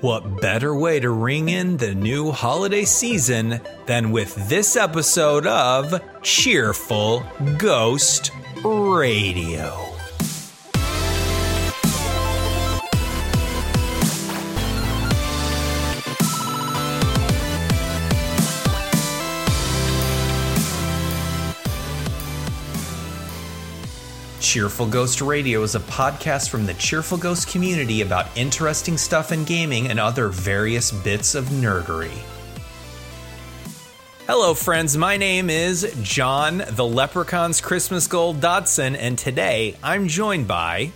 What better way to ring in the new holiday season than with this episode of Cheerful Ghost Radio? Cheerful Ghost Radio is a podcast from the Cheerful Ghost community about interesting stuff in gaming and other various bits of nerdery. Hello, friends. My name is John, the Leprechaun's Christmas Gold Dodson, and today I'm joined by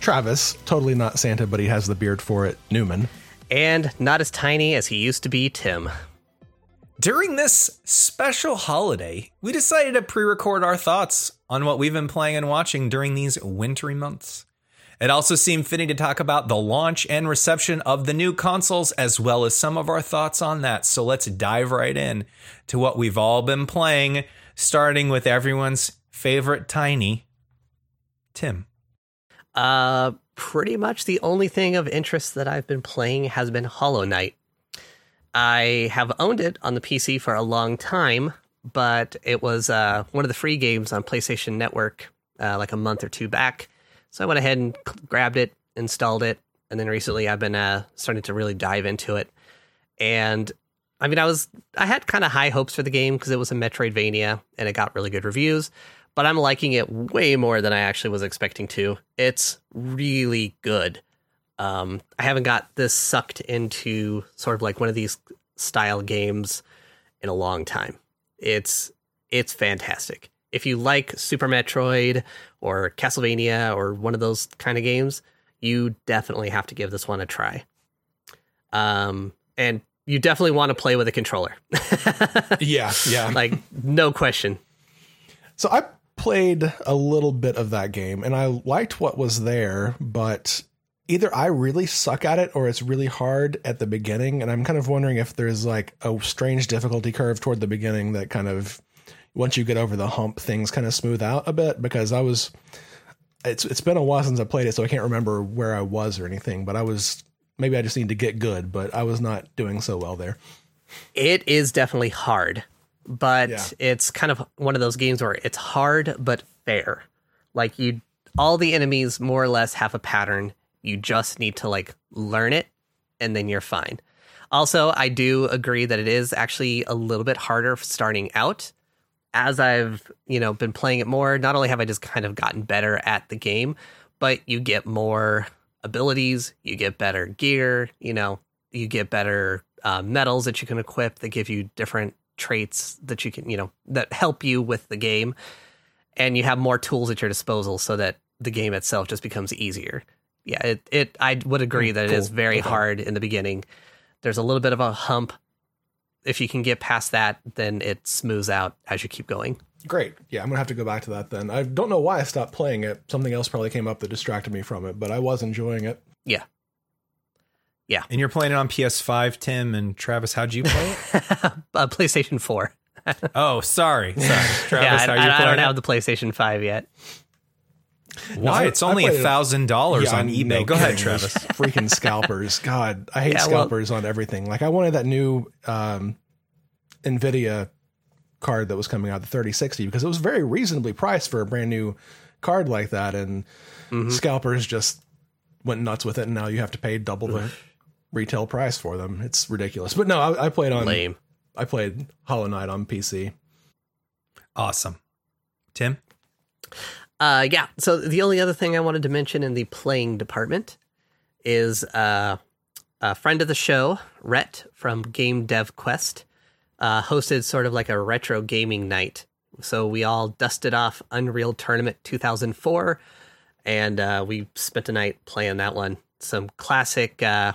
Travis, totally not Santa, but he has the beard for it, Newman. And not as tiny as he used to be, Tim. During this special holiday, we decided to pre record our thoughts on what we've been playing and watching during these wintry months. It also seemed fitting to talk about the launch and reception of the new consoles, as well as some of our thoughts on that. So let's dive right in to what we've all been playing, starting with everyone's favorite Tiny, Tim. Uh, pretty much the only thing of interest that I've been playing has been Hollow Knight. I have owned it on the PC for a long time, but it was uh, one of the free games on PlayStation Network uh, like a month or two back. So I went ahead and grabbed it, installed it, and then recently I've been uh, starting to really dive into it. And I mean, I was I had kind of high hopes for the game because it was a Metroidvania and it got really good reviews. But I'm liking it way more than I actually was expecting to. It's really good. Um, I haven't got this sucked into sort of like one of these style games in a long time. It's it's fantastic. If you like Super Metroid or Castlevania or one of those kind of games, you definitely have to give this one a try. Um, and you definitely want to play with a controller. yeah, yeah. like no question. So I played a little bit of that game and I liked what was there, but either I really suck at it or it's really hard at the beginning. And I'm kind of wondering if there's like a strange difficulty curve toward the beginning that kind of once you get over the hump, things kind of smooth out a bit because I was it's it's been a while since I played it, so I can't remember where I was or anything, but I was maybe I just need to get good, but I was not doing so well there. It is definitely hard, but yeah. it's kind of one of those games where it's hard but fair. Like you all the enemies more or less have a pattern you just need to like learn it and then you're fine. Also, I do agree that it is actually a little bit harder starting out. As I've, you know, been playing it more, not only have I just kind of gotten better at the game, but you get more abilities, you get better gear, you know, you get better uh, medals that you can equip that give you different traits that you can, you know, that help you with the game. And you have more tools at your disposal so that the game itself just becomes easier yeah, it, it I would agree that cool. it is very okay. hard in the beginning. There's a little bit of a hump. If you can get past that, then it smooths out as you keep going. Great. Yeah, I'm gonna have to go back to that then. I don't know why I stopped playing it. Something else probably came up that distracted me from it, but I was enjoying it. Yeah. Yeah. And you're playing it on PS5, Tim and Travis. How'd you play it? uh, PlayStation 4. oh, sorry. Sorry. Travis, yeah, I, I don't have the PlayStation 5 yet. Why? No, it's only a thousand dollars on eBay. No Go ahead, Travis. Freaking scalpers. God, I hate yeah, scalpers well, on everything. Like I wanted that new um, Nvidia card that was coming out, the 3060, because it was very reasonably priced for a brand new card like that. And mm-hmm. scalpers just went nuts with it, and now you have to pay double the retail price for them. It's ridiculous. But no, I, I played on lame. I played Hollow Knight on PC. Awesome. Tim? Uh, yeah. So the only other thing I wanted to mention in the playing department is uh, a friend of the show, Rhett from Game Dev Quest, uh, hosted sort of like a retro gaming night. So we all dusted off Unreal Tournament 2004, and uh, we spent a night playing that one. Some classic, uh,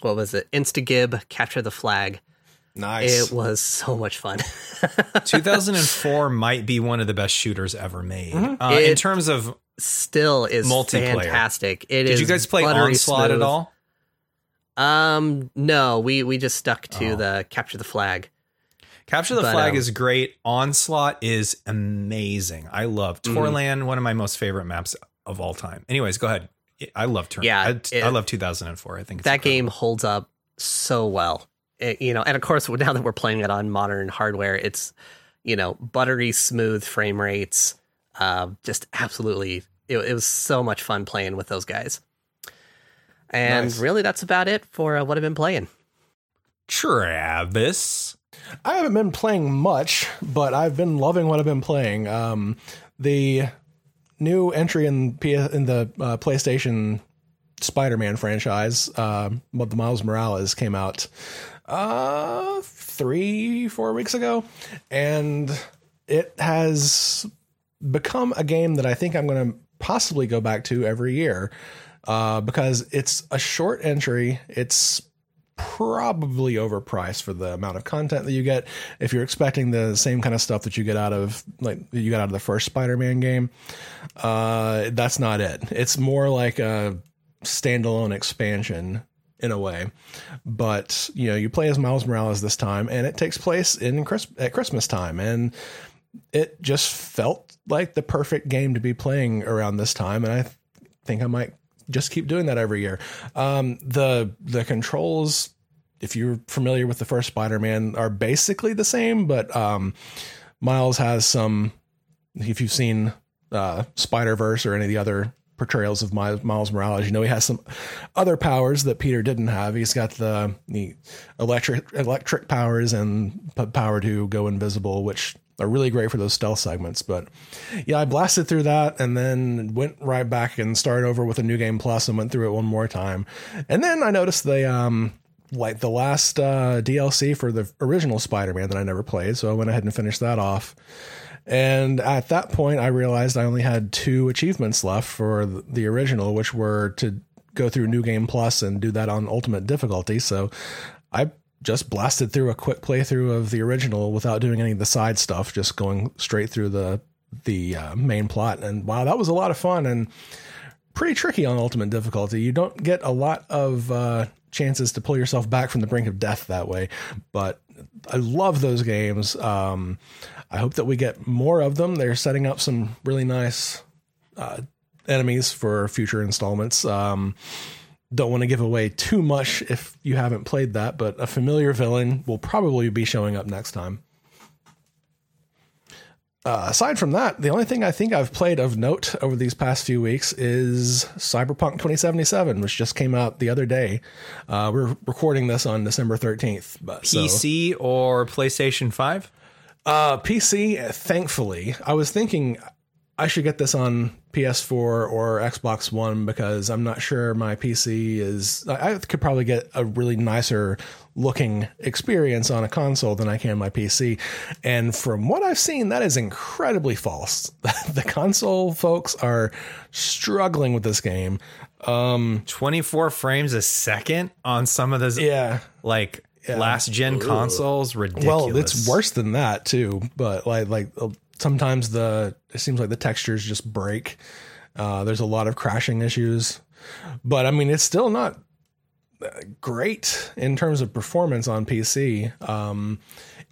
what was it? Instagib, Capture the Flag. Nice. It was so much fun. 2004 might be one of the best shooters ever made. Mm-hmm. Uh, in terms of still is multiplayer. fantastic. It Did you guys play Onslaught smooth. at all? Um, no, we we just stuck to oh. the capture the flag. Capture the but, flag um, is great. Onslaught is amazing. I love mm-hmm. Torlan, mm-hmm. one of my most favorite maps of all time. Anyways, go ahead. I love turn. Yeah, I, it- I love 2004. I think it's that incredible. game holds up so well. It- you know, and of course, now that we're playing it on modern hardware, it's you know buttery smooth frame rates. Uh, just absolutely, it, it was so much fun playing with those guys. And Nice. really, that's about it for uh, what I've been playing. Travis. I haven't been playing much, but I've been loving what I've been playing. Um, the new entry in P- in the uh, PlayStation Spider-Man franchise, uh, the Miles Morales came out uh, three, four weeks ago, and it has become a game that I think I'm going to possibly go back to every year uh, because it's a short entry. It's probably overpriced for the amount of content that you get. If you're expecting the same kind of stuff that you get out of like you got out of the first Spider-Man game, uh, that's not it. It's more like a standalone expansion in a way. But you know, you play as Miles Morales this time, and it takes place in Chris- at Christmas time, and it just felt like the perfect game to be playing around this time, and I th- think I might just keep doing that every year. Um, the the controls, if you're familiar with the first Spider-Man, are basically the same, but um, Miles has some. If you've seen uh, Spider Verse or any of the other portrayals of Miles, Miles Morales, you know he has some other powers that Peter didn't have. He's got the the electric electric powers and power to go invisible, which are really great for those stealth segments. But yeah, I blasted through that and then went right back and started over with a new game plus and went through it one more time. And then I noticed they um like the last uh, DLC for the original Spider-Man that I never played, so I went ahead and finished that off. And at that point, I realized I only had two achievements left for the- original, which were to go through New Game Plus and do that on Ultimate difficulty. So I just blasted through a quick playthrough of the original without doing any of the side stuff, just going straight through the the uh, main plot. And wow, that was a lot of fun and pretty tricky on Ultimate difficulty. You don't get a lot of uh, chances to pull yourself back from the brink of death that way, but I love those games. Um, I hope that we get more of them. They're setting up some really nice uh, enemies for future installments. Um, don't want to give away too much if you haven't played that, but a familiar villain will probably be showing up next time. Uh, aside from that, the only thing I think I've played of note over these past few weeks is Cyberpunk 2077, which just came out the other day. Uh, we're recording this on December 13th. But, so- PC or PlayStation 5? Uh, PC, thankfully, I was thinking I should get this on PS4 or Xbox One because I'm not sure my PC is. I I could probably get a really nicer looking experience on a console than I can my PC. And from what I've seen, that is incredibly false. the console folks are struggling with this game. Um, 24 frames a second on some of those Yeah. like last gen consoles ridiculous Well, it's worse than that too. But like like uh, sometimes the it seems like the textures just break. Uh, there's a lot of crashing issues, but I mean it's still not uh, great in terms of performance on PC. Um,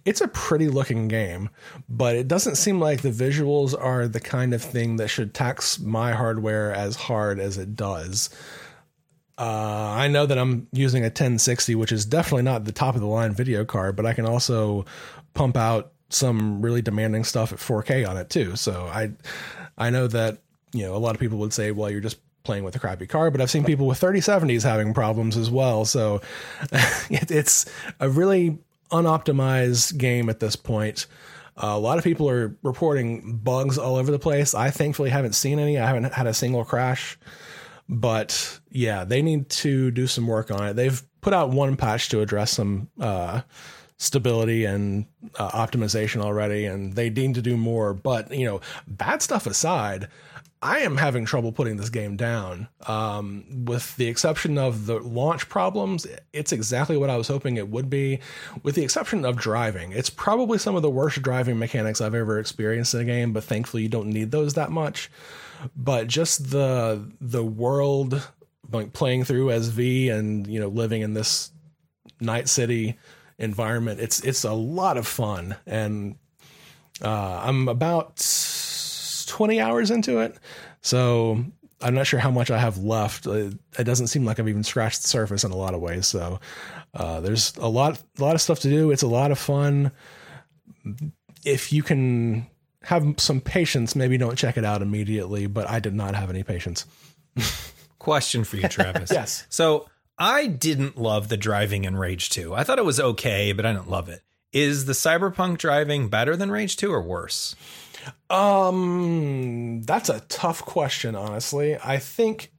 it's a pretty looking game, but it doesn't seem like the visuals are the kind of thing that should tax my hardware as hard as it does. Uh, I know that I'm using a 1060, which is definitely not the top of the line video card, but I can also pump out some really demanding stuff at 4K on it too. So I, I know that you know a lot of people would say, well, you're just playing with a crappy card, but I've seen people with 3070s having problems as well. So it, it's a really unoptimized game at this point. Uh, a lot of people are reporting bugs all over the place. I thankfully haven't seen any. I haven't had a single crash but yeah, they need to do some work on it. They've put out one patch to address some uh, stability and uh, optimization already, and they need to do more. But you know, bad stuff aside, I am having trouble putting this game down. Um, with the exception of the launch problems, it's exactly what I was hoping it would be. With the exception of driving, it's probably some of the worst driving mechanics I've ever experienced in a game. But thankfully, you don't need those that much but just the the world like playing through as V and you know living in this night city environment it's it's a lot of fun and uh, I'm about 20 hours into it so I'm not sure how much I have left. It, it doesn't seem like I've even scratched the surface in a lot of ways. So uh, there's a lot, a lot of stuff to do. It's a lot of fun. If you can have some patience, maybe don't check it out immediately. But I did not have any patience. Question for you, Travis. Yes. So I didn't love the driving in Rage 2. I thought it was okay, but I didn't love it. Is the cyberpunk driving better than Rage 2 or worse? Um, that's a tough question, honestly. I think,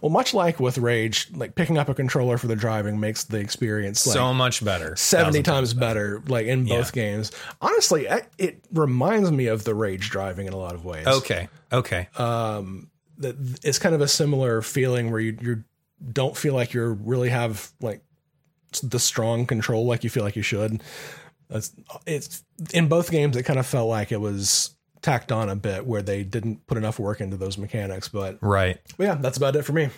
well, much like with Rage, like picking up a controller for the driving makes the experience like so much better. 70 times better, like in both games. Honestly, I- it reminds me of the Rage driving in a lot of ways. Okay. Okay. Um, that it's kind of a similar feeling where you you don't feel like you really have like the strong control like you feel like you should. That's it's in both games. It kind of felt like it was tacked on a bit where they didn't put enough work into those mechanics. But, right. but yeah, that's about it for me.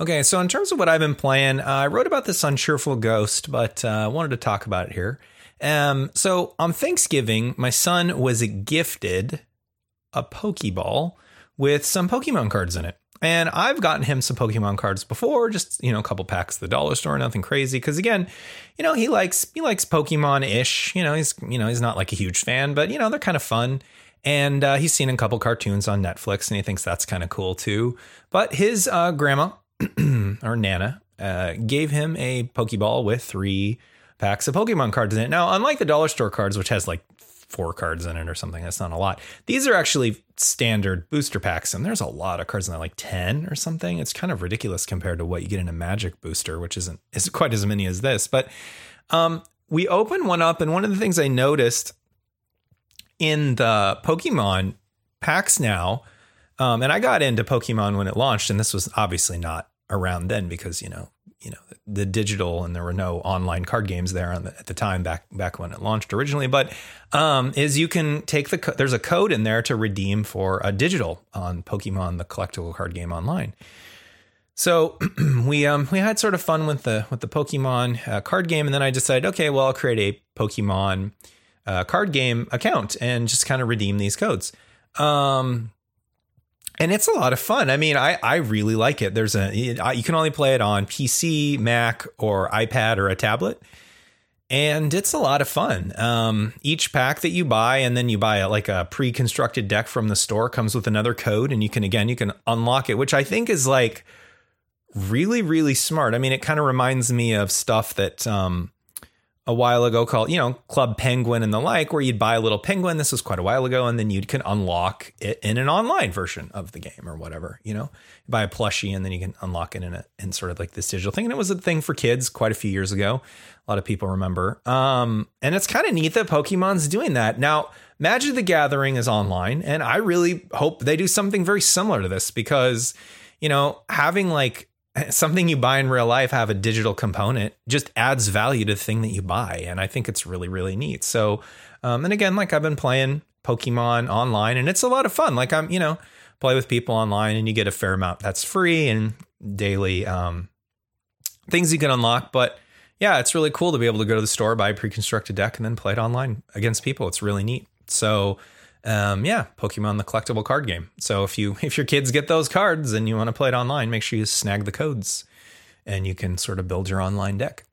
Okay, so in terms of what I've been playing, uh, I wrote about this on Cheerful Ghost, but uh, I wanted to talk about it here. Um, so on Thanksgiving, my son was gifted a Pokeball with some Pokemon cards in it. And I've gotten him some Pokemon cards before, just you know, a couple packs at the dollar store, nothing crazy. Because again, you know, he likes he likes Pokemon ish. You know, he's you know he's not like a huge fan, but you know they're kind of fun. And uh, he's seen a couple cartoons on Netflix, and he thinks that's kind of cool too. But his uh, grandma or Nana uh, gave him a Pokeball with three packs of Pokemon cards in it. Now, unlike the dollar store cards, which has like four cards in it or something, that's not a lot. These are actually standard booster packs, and there's a lot of cards in there, like 10 or something. It's kind of ridiculous compared to what you get in a magic booster, which isn't is quite as many as this. But um, we opened one up, and one of the things I noticed in the Pokemon packs now, um, and I got into Pokemon when it launched, and this was obviously not around then because you know you know the digital and there were no online card games there the, at the time back back when it launched originally. But um, is you can take the co- there's a code in there to redeem for a digital on Pokemon the collectible card game online. So we um we had sort of fun with the with the Pokemon uh, card game and then I decided okay well I'll create a Pokemon uh, card game account and just kind of redeem these codes um and it's a lot of fun. I mean, I, I really like it. There's a you can only play it on PC, Mac, or iPad or a tablet, and it's a lot of fun. Um, each pack that you buy, and then you buy a, like a pre-constructed deck from the store, comes with another code, and you can again you can unlock it, which I think is like really really smart. I mean, it kind of reminds me of stuff that um, a while ago called, you know, Club Penguin and the like, where you'd buy a little penguin. This was quite a while ago, and then you can unlock it in an online version of the game or whatever. You know, you buy a plushie and then you can unlock it in a in sort of like this digital thing. And it was a thing for kids quite a few years ago. A lot of people remember. Um, and it's kind of neat that Pokemon's doing that now. Magic the Gathering is online, and I really hope they do something very similar to this because, you know, having like something you buy in real life have a digital component just adds value to the thing that you buy. And i think it's really really neat. So um, and again like i've been playing pokemon online and it's a lot of fun. Like i'm you know play with people online and you get a fair amount that's free and daily um, things you can unlock. But yeah it's really cool to be able to go to the store buy a pre-constructed deck and then play it online against people. It's really neat. So um, yeah, Pokemon the collectible card game. So if you if your kids get those cards and you want to play it online, make sure you snag the codes, and you can sort of build your online deck.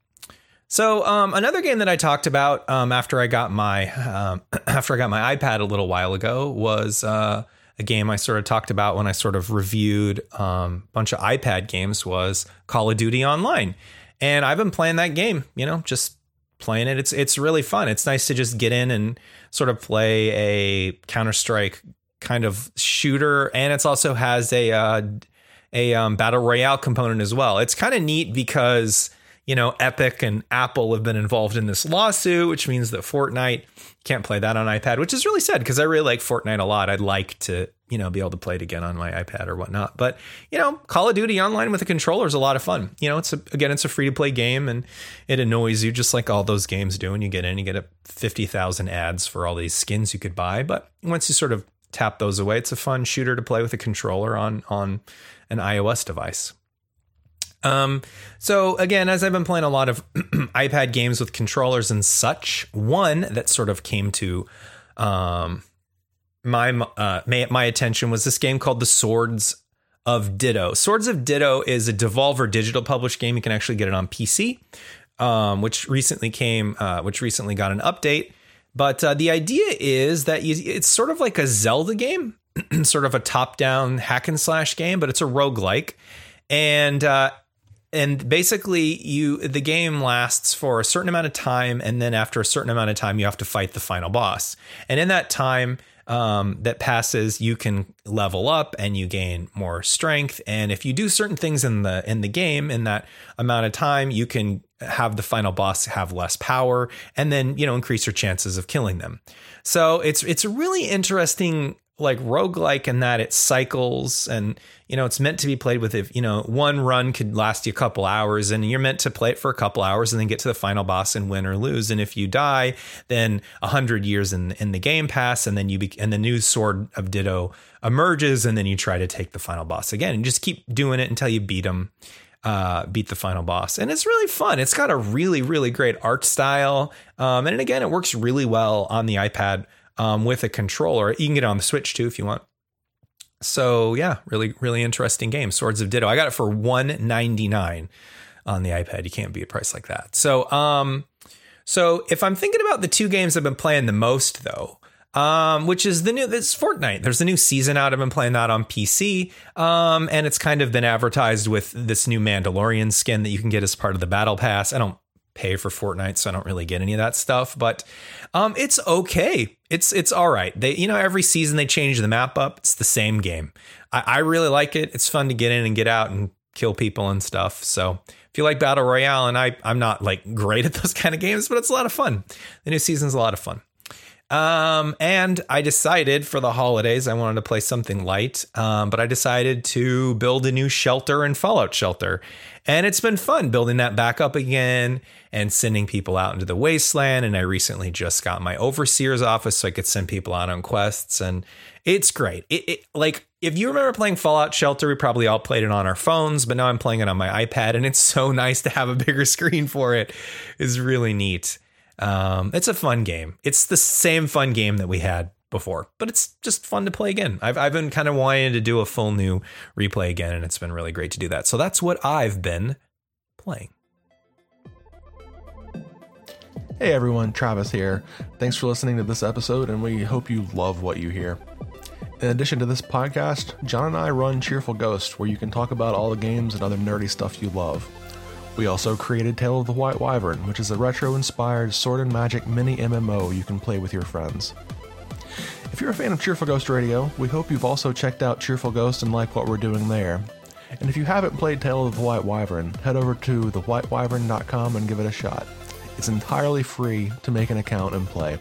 So um, another game that I talked about um, after I got my um, after I got my iPad a little while ago was uh, a game I sort of talked about when I sort of reviewed um, a bunch of iPad games was Call of Duty Online, and I've been playing that game. You know, just playing it. It's it's really fun. It's nice to just get in and sort of play a Counter Strike kind of shooter, and it also has a uh, a um, battle royale component as well. It's kind of neat because you know Epic and Apple have been involved in this lawsuit, which means that Fortnite can't play that on iPad, which is really sad because I really like Fortnite a lot. I'd like to you know be able to play it again on my iPad or whatnot. But you know, Call of Duty online with a controller is a lot of fun. You know, it's a, again it's a free to play game and it annoys you just like all those games do. And you get in, you get fifty thousand ads for all these skins you could buy. But once you sort of tap those away, it's a fun shooter to play with a controller on on an iOS device. Um, so again, as I've been playing a lot of iPad games with controllers and such, one that sort of came to um, my uh, my, my attention was this game called The Swords of Ditto. Swords of Ditto is a Devolver digital published game. You can actually get it on PC, um, which recently came, uh, which recently got an update. But uh, the idea is that you, it's sort of like a Zelda game, sort of a top-down hack and slash game, but it's a roguelike. And uh, and basically you the game lasts for a certain amount of time and then after a certain amount of time you have to fight the final boss and in that time um, that passes you can level up and you gain more strength. And if you do certain things in the in the game in that amount of time you can have the final boss have less power and then you know increase your chances of killing them. So it's it's a really interesting like roguelike in that it cycles and you know it's meant to be played with if you know one run could last you a couple hours and you're meant to play it for a couple hours and then get to the final boss and win or lose and if you die then a hundred years in in the game pass and then you be, and the new sword of ditto emerges and then you try to take the final boss again and just keep doing it until you beat them uh, beat the final boss. And it's really fun. It's got a really, really great art style. Um, and again, it works really well on the iPad um, with a controller. You can get it on the Switch too if you want. So yeah, really, really interesting game. Swords of Ditto. I got it for one ninety nine on the iPad. You can't beat a price like that. So um, so if I'm thinking about the two games I've been playing the most though, um, which is the new this Fortnite. There's a new season out. I've been playing that on PC, um, and it's kind of been advertised with this new Mandalorian skin that you can get as part of the Battle Pass. I don't pay for Fortnite, so I don't really get any of that stuff. But um, it's okay. It's it's all right. They you know every season they change the map up. It's the same game. I, I really like it. It's fun to get in and get out and kill people and stuff. So if you like battle royale, and I I'm not like great at those kind of games, but it's a lot of fun. The new season's a lot of fun. Um, and I decided for the holidays I wanted to play something light. Um, but I decided to build a new shelter and Fallout shelter. And it's been fun building that back up again and sending people out into the wasteland. And I recently just got my overseer's office so I could send people out on quests. And it's great. It, it like if you remember playing Fallout Shelter, we probably all played it on our phones, but now I'm playing it on my iPad, and it's so nice to have a bigger screen for it. It's really neat. Um, it's a fun game. It's the same fun game that we had before, but it's just fun to play again. I've, I've been kind of wanting to do a full new replay again, and it's been really great to do that. So that's what I've been playing. Hey everyone, Travis here. Thanks for listening to this episode, and we hope you love what you hear. In addition to this podcast, John and I run Cheerful Ghost, where you can talk about all the games and other nerdy stuff you love. We also created Tale of the White Wyvern, which is a retro inspired sword and magic mini MMO you can play with your friends. If you're a fan of Cheerful Ghost Radio, we hope you've also checked out Cheerful Ghost and like what we're doing there. And if you haven't played Tale of the White Wyvern, head over to thewhitewyvern.com and give it a shot. It's entirely free to make an account and play.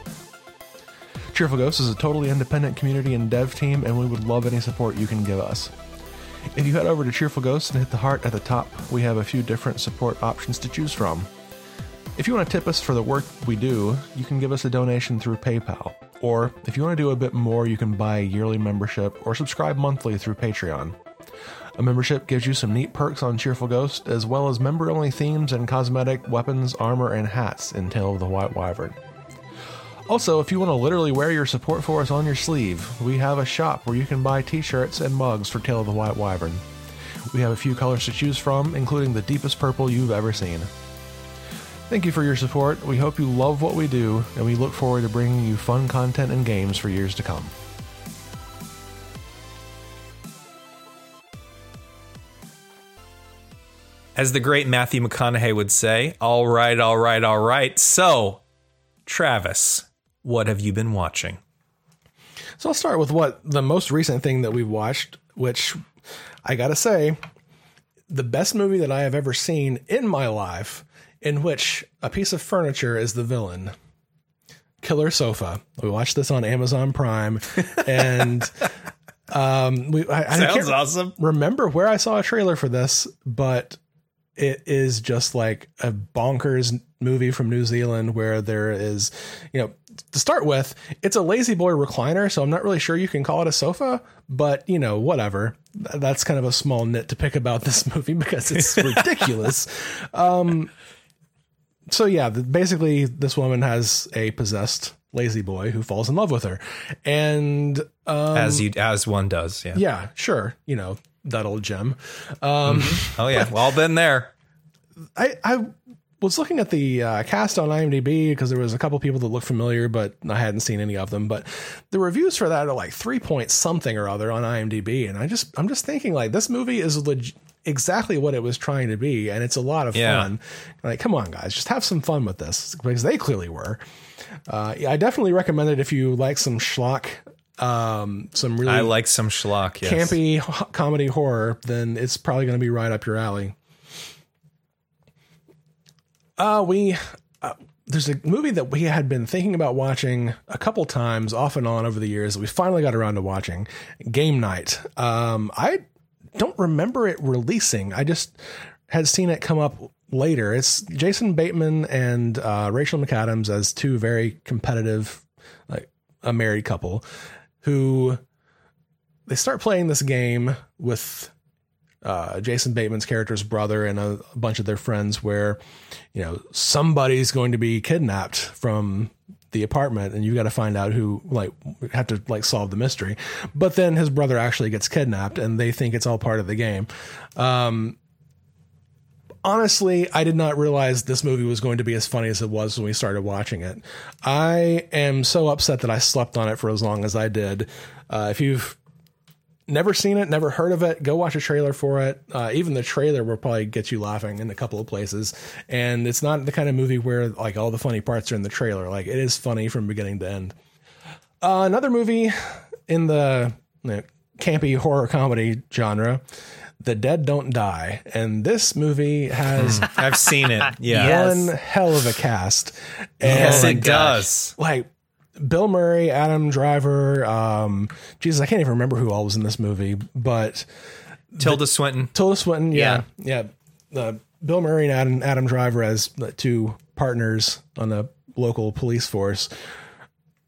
Cheerful Ghost is a totally independent community and dev team, and we would love any support you can give us. If you head over to Cheerful Ghost and hit the heart at the top, we have a few different support options to choose from. If you want to tip us for the work we do, you can give us a donation through PayPal. Or if you want to do a bit more, you can buy a yearly membership or subscribe monthly through Patreon. A membership gives you some neat perks on Cheerful Ghost, as well as member only themes and cosmetic, weapons, armor, and hats in Tale of the White Wyvern. Also, if you want to literally wear your support for us on your sleeve, we have a shop where you can buy t shirts and mugs for Tale of the White Wyvern. We have a few colors to choose from, including the deepest purple you've ever seen. Thank you for your support. We hope you love what we do, and we look forward to bringing you fun content and games for years to come. As the great Matthew McConaughey would say, all right, all right, all right. So, Travis, what have you been watching? So I'll start with what the most recent thing that we've watched, which I gotta say, the best movie that I have ever seen in my life, in which a piece of furniture is the villain. Killer Sofa. We watched this on Amazon Prime, and um, we I, I Sounds can't awesome. remember where I saw a trailer for this, but it is just like a bonkers movie from New Zealand where there is, you know, to start with, it's a lazy boy recliner, so I'm not really sure you can call it a sofa, but you know, whatever. That's kind of a small nit to pick about this movie because it's ridiculous. Um, so yeah, basically, this woman has a possessed lazy boy who falls in love with her, and um, as you as one does, yeah. yeah, sure. You know, that old gem. Um, Oh yeah, well, been there. I, I was looking at the uh, cast on IMDb because there was a couple people that looked familiar, but I hadn't seen any of them. But the reviews for that are like three point something or other on IMDb, and I just I'm just thinking like this movie is leg- exactly what it was trying to be, and it's a lot of Yeah. fun. Like, come on, guys, just have some fun with this because they clearly were. Uh, yeah, I definitely recommend it if you like some schlock, um, some really I like some schlock. Yes. campy comedy horror, then it's probably going to be right up your alley. Uh, we uh, there's a movie that we had been thinking about watching a couple times, off and on over the years. That we finally got around to watching. Game Night. Um, I don't remember it releasing. I just had seen it come up later. It's Jason Bateman and uh, Rachel McAdams as two very competitive, like a married couple, who they start playing this game with uh, Jason Bateman's character's brother and a, a bunch of their friends, where you know somebody's going to be kidnapped from the apartment, and you've got to find out who. Like, have to like solve the mystery. But then his brother actually gets kidnapped, and they think it's all part of the game. Um, honestly, I did not realize this movie was going to be as funny as it was when we started watching it. I am so upset that I slept on it for as long as I did. Uh, if you've never seen it, never heard of it, go watch a trailer for it. Uh, even the trailer will probably get you laughing in a couple of places. And it's not the kind of movie where like all the funny parts are in the trailer. Like it is funny from beginning to end. Uh, another movie in the you know, campy horror comedy genre. The Dead Don't Die. And this movie has I've seen it. Yeah. Yes. one hell of a cast. And Yes, Oh it does. like Bill Murray, Adam Driver, um, Jesus, I can't even remember who all was in this movie, but Tilda Swinton. Tilda Swinton, yeah, yeah, Uh, Bill Murray and Adam, Adam Driver as the two partners on the local police force.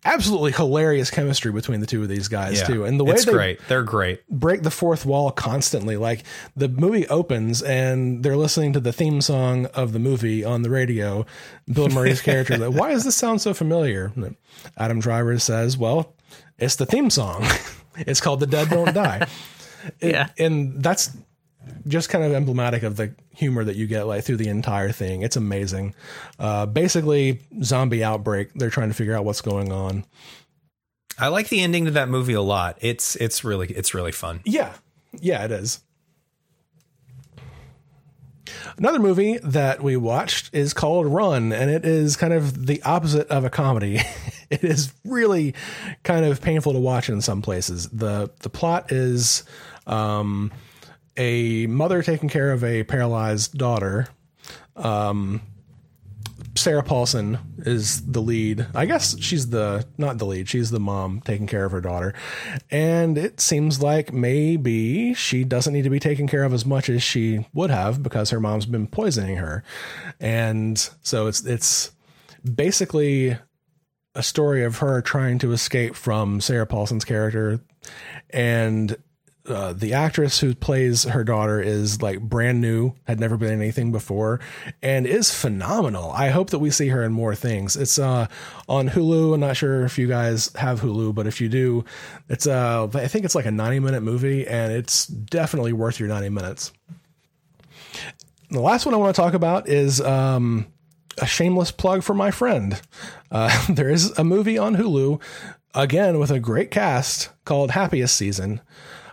Absolutely hilarious chemistry between the two of these guys Yeah. too, and the way it's they great. They're great. break the fourth wall constantly. Like the movie opens and they're listening to the theme song of the movie on the radio. Bill Murray's character, like, why does this sound so familiar? And Adam Driver says, "Well, it's the theme song. it's called "The Dead Don't Die." It- Yeah. and that's just kind of emblematic of the humor that you get like through the entire thing. It's amazing. Uh, basically, zombie outbreak. They're trying to figure out what's going on. I like the ending to that movie a lot. It's it's really it's really fun. Yeah. Yeah, it is. Another movie that we watched is called Run, and it is kind of the opposite of a comedy. it is really kind of painful to watch in some places. The the plot is um, a mother taking care of a paralyzed daughter. Um, Sarah Paulson is the lead. I guess she's the not the lead. She's the mom taking care of her daughter. And it seems like maybe she doesn't need to be taken care of as much as she would have because her mom's been poisoning her. And so it's it's basically a story of her trying to escape from Sarah Paulson's character and uh, the actress who plays her daughter is like brand new, had never been in anything before, and is phenomenal. I hope that we see her in more things. It's uh, on Hulu. I'm not sure if you guys have Hulu, but if you do, it's uh, I think it's like a 90 minute movie, and it's definitely worth your 90 minutes. The last one I want to talk about is um, a shameless plug for my friend. Uh, there is a movie on Hulu, again with a great cast called Happiest Season.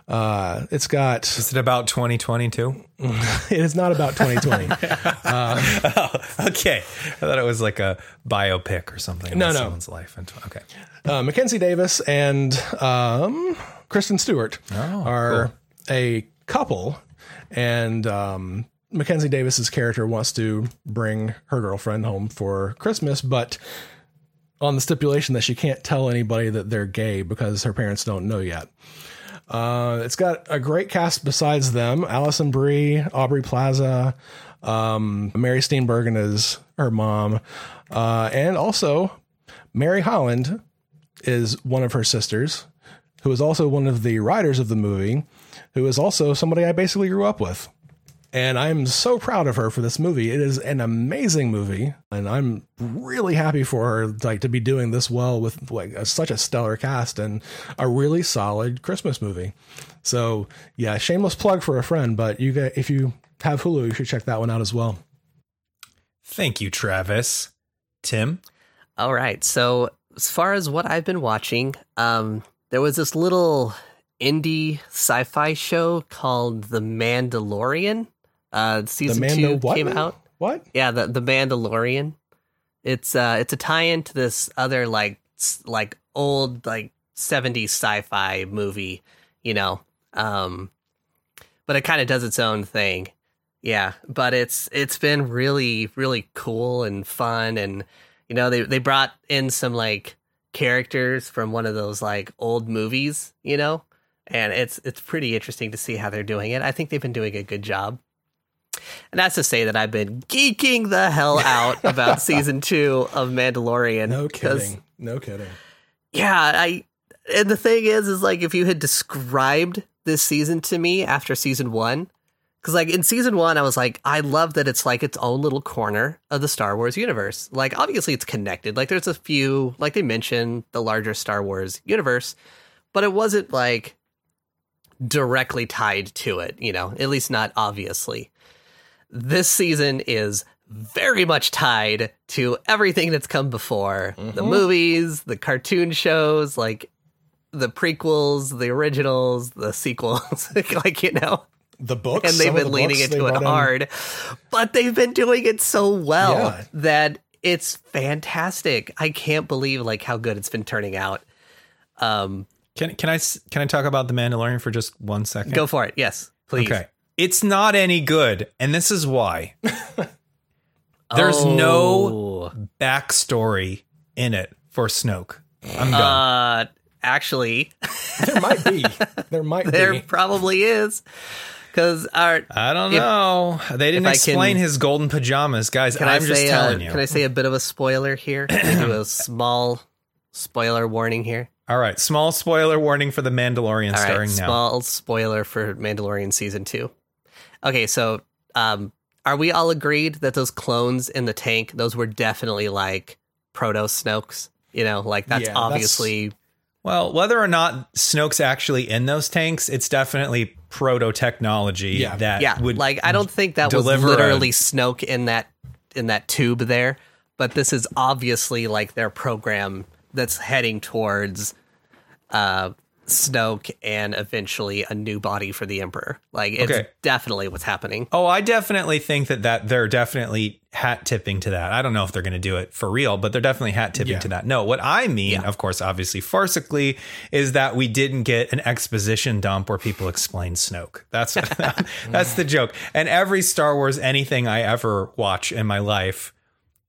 Uh, it's got. Is it about 2022? It is not about 2020. okay. I thought it was like a biopic or something. No, about no. Someone's life. And okay. uh, Mackenzie Davis and um, Kristen Stewart are a couple, and um, Mackenzie Davis's character wants to bring her girlfriend home for Christmas, but on the stipulation that she can't tell anybody that they're gay because her parents don't know yet. Uh, it's got a great cast besides them: Alison Brie, Aubrey Plaza, um, Mary Steenburgen is her mom, uh, and also Mary Holland is one of her sisters, who is also one of the writers of the movie, who is also somebody I basically grew up with. And I'm so proud of her for this movie. It is an amazing movie, and I'm really happy for her like to be doing this well with like a, such a stellar cast and a really solid Christmas movie. So yeah, shameless plug for a friend, but you get if you have Hulu, you should check that one out as well. Thank you, Travis. Tim? All right. So, as far as what I've been watching, um, there was this little indie sci fi show called The Mandalorian. Uh, season two what came out. What? Yeah, the the Mandalorian. It's uh it's a tie-in to this other like like old like 70s sci-fi movie, you know. Um but it kind of does its own thing. Yeah, but it's it's been really really cool and fun and you know they they brought in some like characters from one of those like old movies, you know. And it's it's pretty interesting to see how they're doing it. I think they've been doing a good job. And that's to say that I've been geeking the hell out about season two of Mandalorian. No kidding. No kidding. Yeah, I. And the thing is, is like if you had described this season to me after season one, because like in season one, I was like, I love that it's like its own little corner of the Star Wars universe. Like obviously it's connected. Like there's a few, like they mentioned the larger Star Wars universe, but it wasn't like directly tied to it. You know, at least not obviously this season is very much tied to everything that's come before the Mhm. movies, the cartoon shows, like the prequels, the originals, the sequels, like, you know, The books, and they've been the leaning into it brought in- hard, but they've been doing it so well Yeah. that it's fantastic. I can't believe like how good it's been turning out. Um, Can can I s- can I talk about the Mandalorian for just one second? go for it. Yes, please. Okay. It's not any good, and this is why. There's no Oh. backstory in it for Snoke. I'm done. Uh, actually, There might be. There might be there be. probably is because our I don't if- know. They didn't explain can- his golden pajamas, guys. Can I'm I just say telling uh, you. Can I say a bit of a spoiler here? I do a small spoiler warning here? All right, small spoiler warning for the Mandalorian All right, starring now. small spoiler for Mandalorian season two. Okay, so um, are we all agreed that those clones in the tank, those were definitely like proto Snokes? You know, like that's Yeah, that's- obviously Well, whether or not Snoke's actually in those tanks, it's definitely proto technology Yeah. that yeah. would like I don't think that was deliver a- literally Snoke in that in that tube there, but this is obviously like their program that's heading towards uh Snoke and eventually a new body for the Emperor. Like it's Okay. definitely what's happening. Oh, I definitely think that that they're definitely hat tipping to that. I don't know if they're going to do it for real, but they're definitely hat tipping Yeah. to that. No, what I mean, Yeah. of course, obviously farcically, is that we didn't get an exposition dump where people explain Snoke. That's that's the joke. And every Star Wars anything I ever watch in my life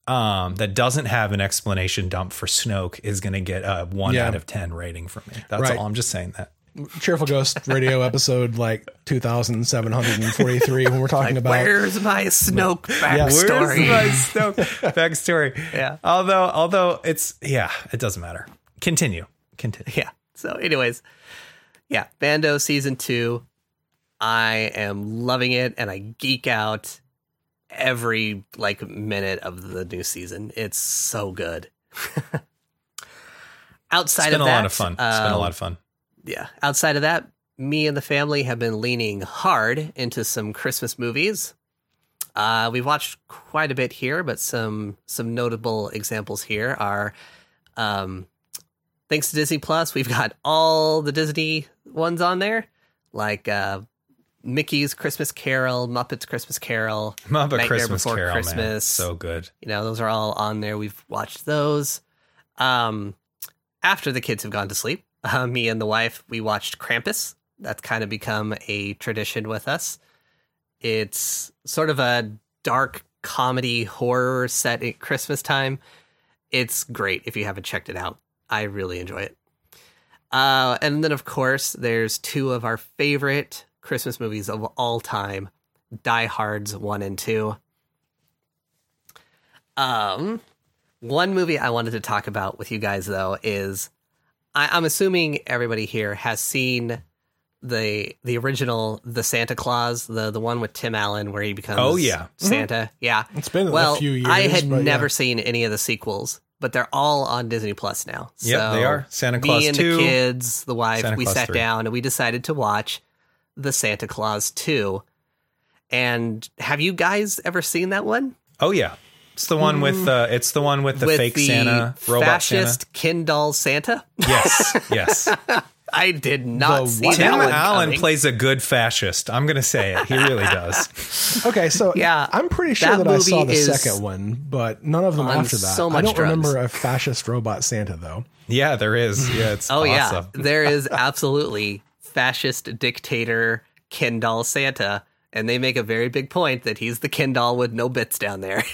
um, that doesn't have an explanation dump for Snoke is going to get a one Yeah. out of ten rating from me. That's Right. all. I'm just saying that. Cheerful Ghost Radio episode like 2743 when we're talking Like, about where's my Snoke backstory? Where's my Snoke backstory? Yeah. Although, although it's yeah, it doesn't matter. Continue. Continue. yeah. So, anyways, yeah, Mando season two. I am loving it, and I geek out every like minute of the new season. It's so good. outside It's been of a that, lot of fun. It's been a um, lot of fun. yeah. Outside of that, me and the family have been leaning hard into some Christmas movies. Uh, we've watched quite a bit here, but some some notable examples here are, um, thanks to Disney Plus, we've got all the Disney ones on there, like uh, Mickey's Christmas Carol, Muppets Christmas Carol. Muppet Nightmare Christmas Before Carol, man. Christmas. So good. You know, those are all on there. We've watched those. Um, after the kids have gone to sleep, uh, me and the wife, we watched Krampus. That's kind of become a tradition with us. It's sort of a dark comedy horror set at Christmas time. It's great if you haven't checked it out. I really enjoy it. Uh, and then, of course, there's two of our favorite Christmas movies of all time Die Hards 1 and 2. Um, one movie I wanted to talk about with you guys though is I, I'm assuming everybody here has seen the the original the Santa Claus, the the one with Tim Allen where he becomes Oh, yeah. Santa. Yeah. It's been well, a few years. I had but yeah. never seen any of the sequels, but they're all on Disney Plus now. So they are. Santa Claus me and 2, the kids, the wife, Santa we Claus sat 3. down and we decided to watch the Santa Claus 2. And have you guys ever seen that one? Oh yeah, it's the one with uh, it's the one with the With fake the Santa robot fascist Ken doll Santa? Santa. Yes, yes. I did not The see what? that Tim Allen coming. plays a good fascist. I'm gonna say it. He really does. Okay, so Yeah, I'm pretty sure that that, I saw the second one, but none of them after that. so much I don't drugs. remember a fascist robot Santa though. Yeah, there is. Yeah, it's Oh awesome. yeah, there is absolutely fascist dictator Ken doll Santa, and they make a very big point that he's the Ken doll with no bits down there.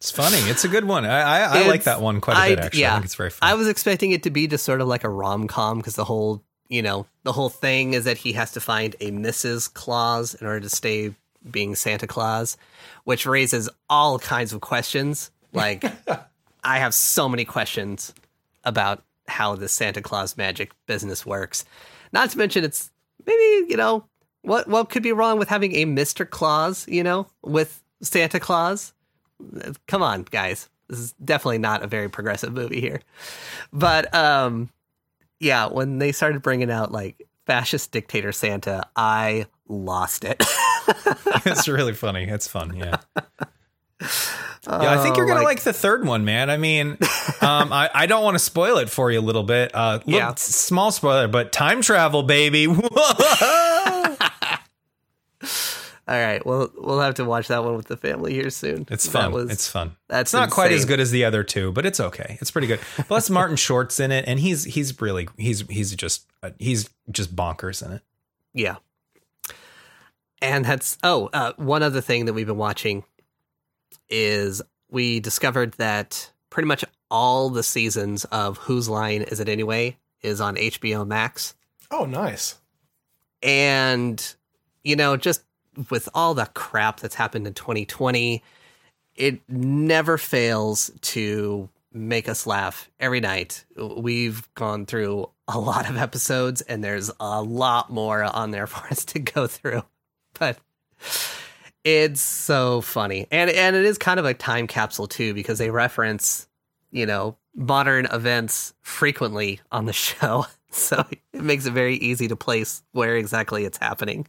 It's funny. It's a good one. I I, I like that one quite a bit. I- Actually, I think it's very fun. I was expecting it to be just sort of like a rom com because the whole, you know, the whole thing is that he has to find a Mrs. Claus in order to stay being Santa Claus, which raises all kinds of questions. Like, I have so many questions about how the Santa Claus magic business works. Not to mention, it's maybe you know what what could be wrong with having a Mister Claus, you know, with Santa Claus. Come on, guys. This is definitely not a very progressive movie here. But um yeah, when they started bringing out like fascist dictator Santa, I lost it. it's really funny. It's fun. Yeah. Yeah, I think you're gonna Oh, like, the third one, man. I mean, um, I, I don't want to spoil it for you a little bit. Uh, little, Yeah. small spoiler, but time travel, baby. All right, well we'll have to watch that one with the family here soon. It's fun. was- it's fun. that's it's not quite as good as the other two, but it's okay. It's pretty good. Plus, Martin Short's in it, and he's he's really he's he's just uh, he's just bonkers in it. Yeah. And that's oh, uh, one other thing that we've been watching is we discovered that pretty much all the seasons of Whose Line Is It Anyway is on HBO Max. Oh, nice. And, you know, just with all the crap that's happened in 2020, it never fails to make us laugh every night. We've gone through a lot of episodes, and there's a lot more on there for us to go through. But it's so funny. And and it is kind of a time capsule too, because they reference, you know, modern events frequently on the show. So it makes it very easy to place where exactly it's happening.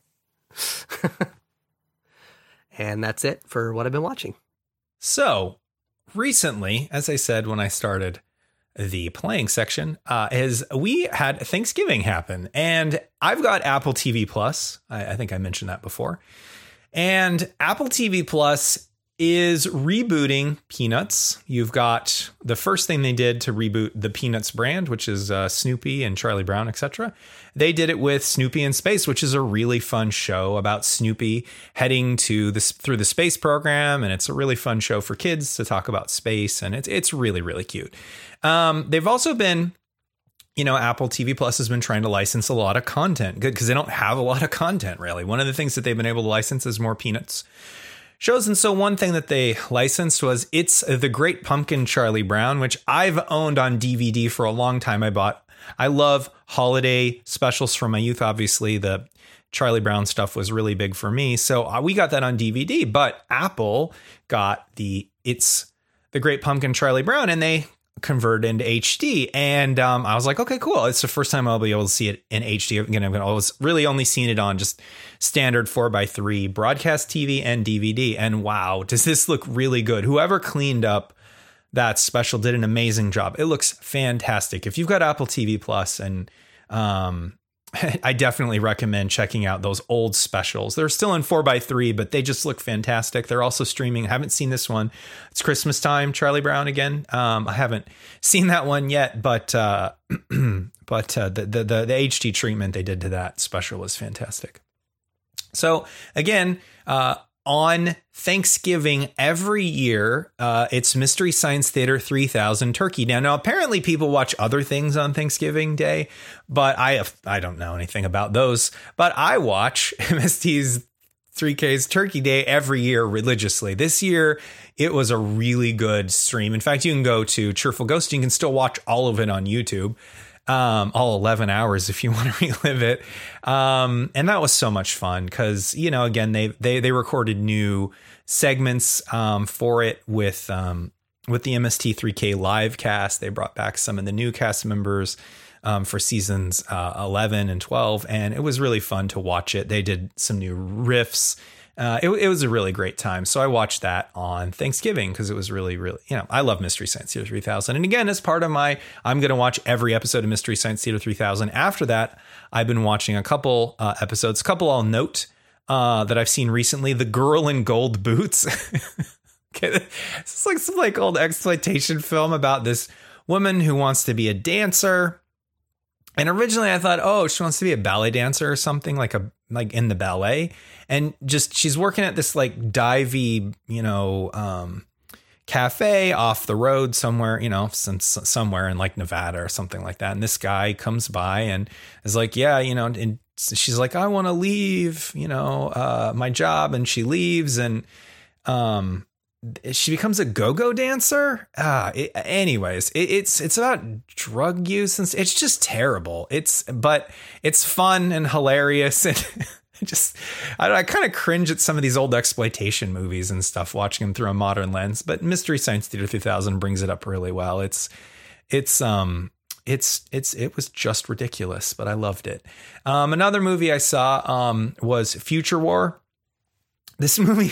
and that's it for what I've been watching. So recently, as I said when I started the playing section, uh, is we had Thanksgiving happen, and I've got Apple TV Plus. I, I think I mentioned that before, and Apple TV Plus is rebooting Peanuts. You've got the first thing they did to reboot the Peanuts brand, which is uh, Snoopy and Charlie Brown, etc. They did it with Snoopy in Space, which is a really fun show about Snoopy heading to this through the space program, and it's a really fun show for kids to talk about space, and it's it's really really cute. Um, they've also been you know, Apple TV Plus has been trying to license a lot of content. Good because they don't have a lot of content really. One of the things that they've been able to license is more Peanuts shows. And so one thing that they licensed was It's the Great Pumpkin Charlie Brown, which I've owned on DVD for a long time. I bought. I love holiday specials from my youth. Obviously, the Charlie Brown stuff was really big for me. So uh, we got that on DVD, but Apple got the It's the Great Pumpkin Charlie Brown and they converted into HD. And um, I was like, okay, cool. It's the first time I'll be able to see it in HD. Again, I've always really only seen it on just standard 4x3 broadcast TV and DVD. And wow, does this look really good? Whoever cleaned up that special did an amazing job. It looks fantastic. If you've got Apple TV Plus and um I definitely recommend checking out those old specials. They're still in 4x3, but they just look fantastic. They're also streaming. I haven't seen this one. It's Christmas time, Charlie Brown again. Um, I haven't seen that one yet, but uh, but uh, the, the the the HD treatment they did to that special was fantastic. So again, uh, on Thanksgiving every year, uh, it's Mystery Science Theater 3000 Turkey. Now, now apparently people watch other things on Thanksgiving Day, but I I don't know anything about those. But I watch MST's 3K's Turkey Day every year religiously. This year, it was a really good stream. In fact, you can go to Cheerful Ghost. You can still watch all of it on YouTube. Um, all 11 hours if you want to relive it. Um, and that was so much fun because, you know, again, they, they, they recorded new segments um, for it with, um, with the MST3K live cast. They brought back some of the new cast members. Um, for seasons uh, 11 and 12. And it was really fun to watch it. They did some new riffs uh, it, it, was a really great time. So I watched that on Thanksgiving because it was really, really, you know, I love Mystery Science Theater 3000. And again, as part of my, I'm going to watch every episode of Mystery Science Theater 3000. After that, I've been watching a couple uh, episodes, a couple I'll note uh, that I've seen recently The Girl in Gold Boots. okay, it's like some like old exploitation film about this woman who wants to be a dancer. And originally I thought, oh, she wants to be a ballet dancer or something like a like in the ballet and just she's working at this like divey, you know, um, cafe off the road somewhere, you know, some, somewhere in like Nevada or something like that. And this guy comes by and is like, yeah, you know, and she's like, I want to leave, you know, uh, my job. And she leaves and, um, she becomes a go-go dancer. Ah, it, anyways, it, it's it's about drug use and it's just terrible. It's but it's fun and hilarious and just I, I kind of cringe at some of these old exploitation movies and stuff watching them through a modern lens but mystery science theater 3000 brings it up really well. It's it's um it's it's it was just ridiculous but i loved it. Um another movie i saw um was future war. This movie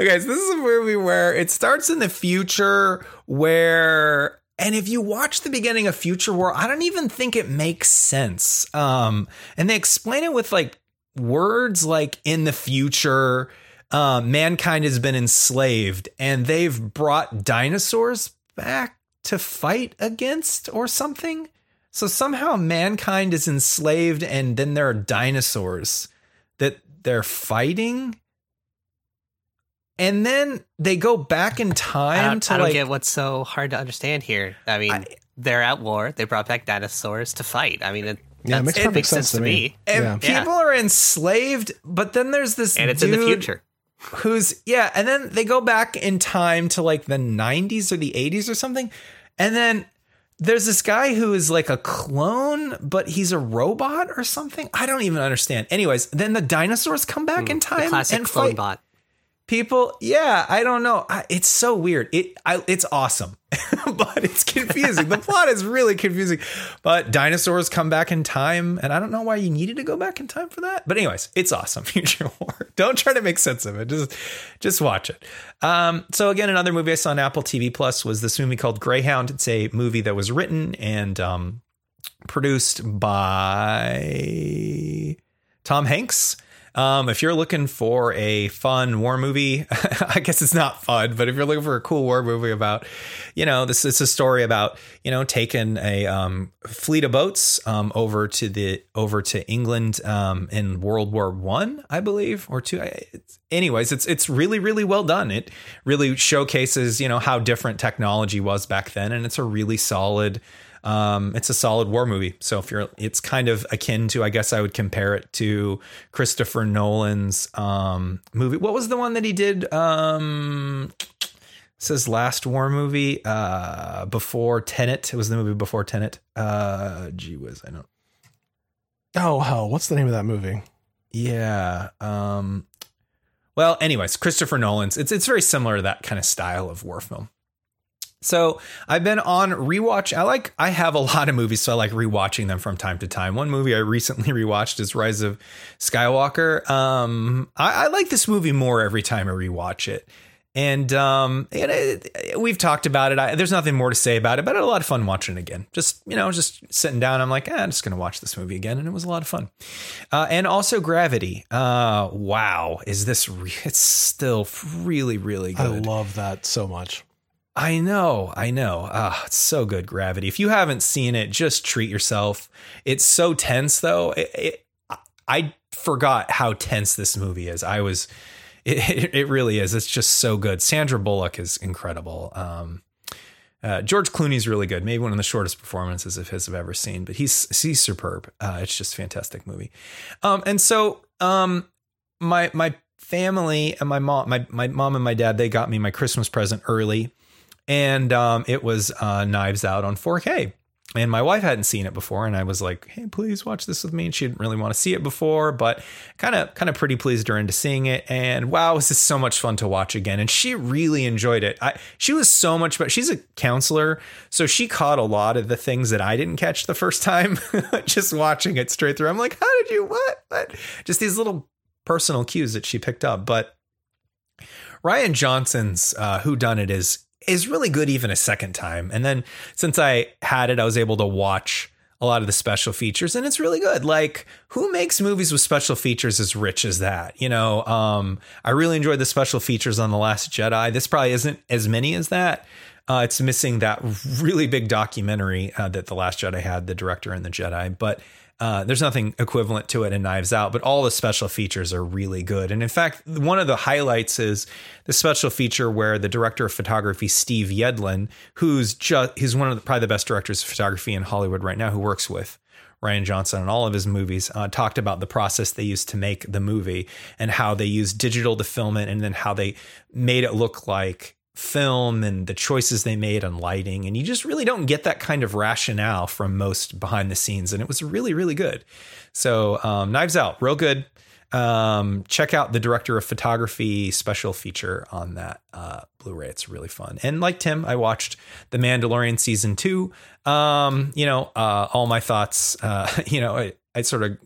okay so this is a movie where it starts in the future where and if you watch the beginning of Future War, I don't even think it makes sense. Um, and they explain it with like words like in the future, uh, mankind has been enslaved and they've brought dinosaurs back to fight against or something. So somehow mankind is enslaved and then there are dinosaurs that they're fighting and then they go back in time I don't, to I don't like get what's so hard to understand here. I mean, I, they're at war. They brought back dinosaurs to fight. I mean, it, yeah, it makes perfect makes sense, sense, to me. me. And yeah. people yeah. are enslaved, but then there's this and it's in the future. Who's yeah, and then they go back in time to like the 90s or the 80s or something, and then there's this guy who is like a clone, but he's a robot or something. I don't even understand. Anyways, then the dinosaurs come back mm, in time the classic and clone fight. bot people yeah i don't know. I, it's so weird. It I, it's awesome but it's confusing. The plot is really confusing. But dinosaurs come back in time and i don't know why you needed to go back in time for that. But anyways it's awesome. Future war. Don't try to make sense of it. Just just watch it. Um, so again another movie i saw on apple tv plus was this movie called greyhound. It's a movie that was written and um, produced by tom hanks um, if you're looking for a fun war movie, I guess it's not fun, but if you're looking for a cool war movie about, you know, this is a story about, you know, taking a um, fleet of boats um, over to the over to England um, in World War One, I, I believe, or two. It's, anyways, it's it's really really well done. It really showcases, you know, how different technology was back then, and it's a really solid um, it's a solid war movie. So if you're, it's kind of akin to, I guess I would compare it to Christopher Nolan's um, movie. What was the one that he did? Um, says last war movie uh, before Tenet. It was the movie before Tenet. Uh, gee whiz, I know. Oh hell, what's the name of that movie? Yeah. Um, well, anyways, Christopher Nolan's. It's it's very similar to that kind of style of war film. So I've been on rewatch. I like I have a lot of movies, so I like rewatching them from time to time. One movie I recently rewatched is Rise of Skywalker. Um, I, I like this movie more every time I rewatch it. And um, and it, we've talked about it. I, there's nothing more to say about it, but I had a lot of fun watching it again. Just you know, just sitting down. I'm like, eh, I'm just gonna watch this movie again, and it was a lot of fun. Uh, and also Gravity. Uh, wow, is this? Re- it's still really, really good. I love that so much. I know, I know. Ah, it's so good, Gravity. If you haven't seen it, just treat yourself. It's so tense, though. It, it, I forgot how tense this movie is. I was, it, it, really is. It's just so good. Sandra Bullock is incredible. Um, uh, George Clooney's really good. Maybe one of the shortest performances of his I've ever seen, but he's he's superb. Uh, it's just a fantastic movie. Um, and so um, my my family and my mom, my my mom and my dad, they got me my Christmas present early and um, it was uh, Knives Out on 4K. and my wife hadn't seen it before and i was like hey please watch this with me. And she didn't really want to see it before but kind of kind of pretty pleased her into seeing it. And wow this so much fun to watch again. And she really enjoyed it. I, she was so much but she's a counselor so she caught a lot of the things that i didn't catch the first time just watching it straight through. I'm like how did you what, But just these little personal cues that she picked up. But Rian Johnson's uh, Who Done It is is really good even a second time. And then since I had it, I was able to watch a lot of the special features and it's really good. Like who makes movies with special features as rich as that? You know, um, I really enjoyed the special features on The Last Jedi. This probably isn't as many as that. Uh, it's missing that really big documentary uh, that The Last Jedi had, the director and the Jedi. But uh, there's nothing equivalent to it in Knives Out, but all the special features are really good. And in fact, one of the highlights is the special feature where the director of photography, Steve Yedlin, who's just he's one of the, probably the best directors of photography in Hollywood right now, who works with Rian Johnson in all of his movies, uh, talked about the process they used to make the movie and how they used digital to film it, and then how they made it look like film and the choices they made on lighting. And you just really don't get that kind of rationale from most behind the scenes. And it was really, really good. So, um, Knives Out, real good. Um, check out the director of photography special feature on that uh, Blu-ray. It's really fun. And like Tim, I watched The Mandalorian season two. Um, you know, uh, all my thoughts. Uh, you know, I, I sort of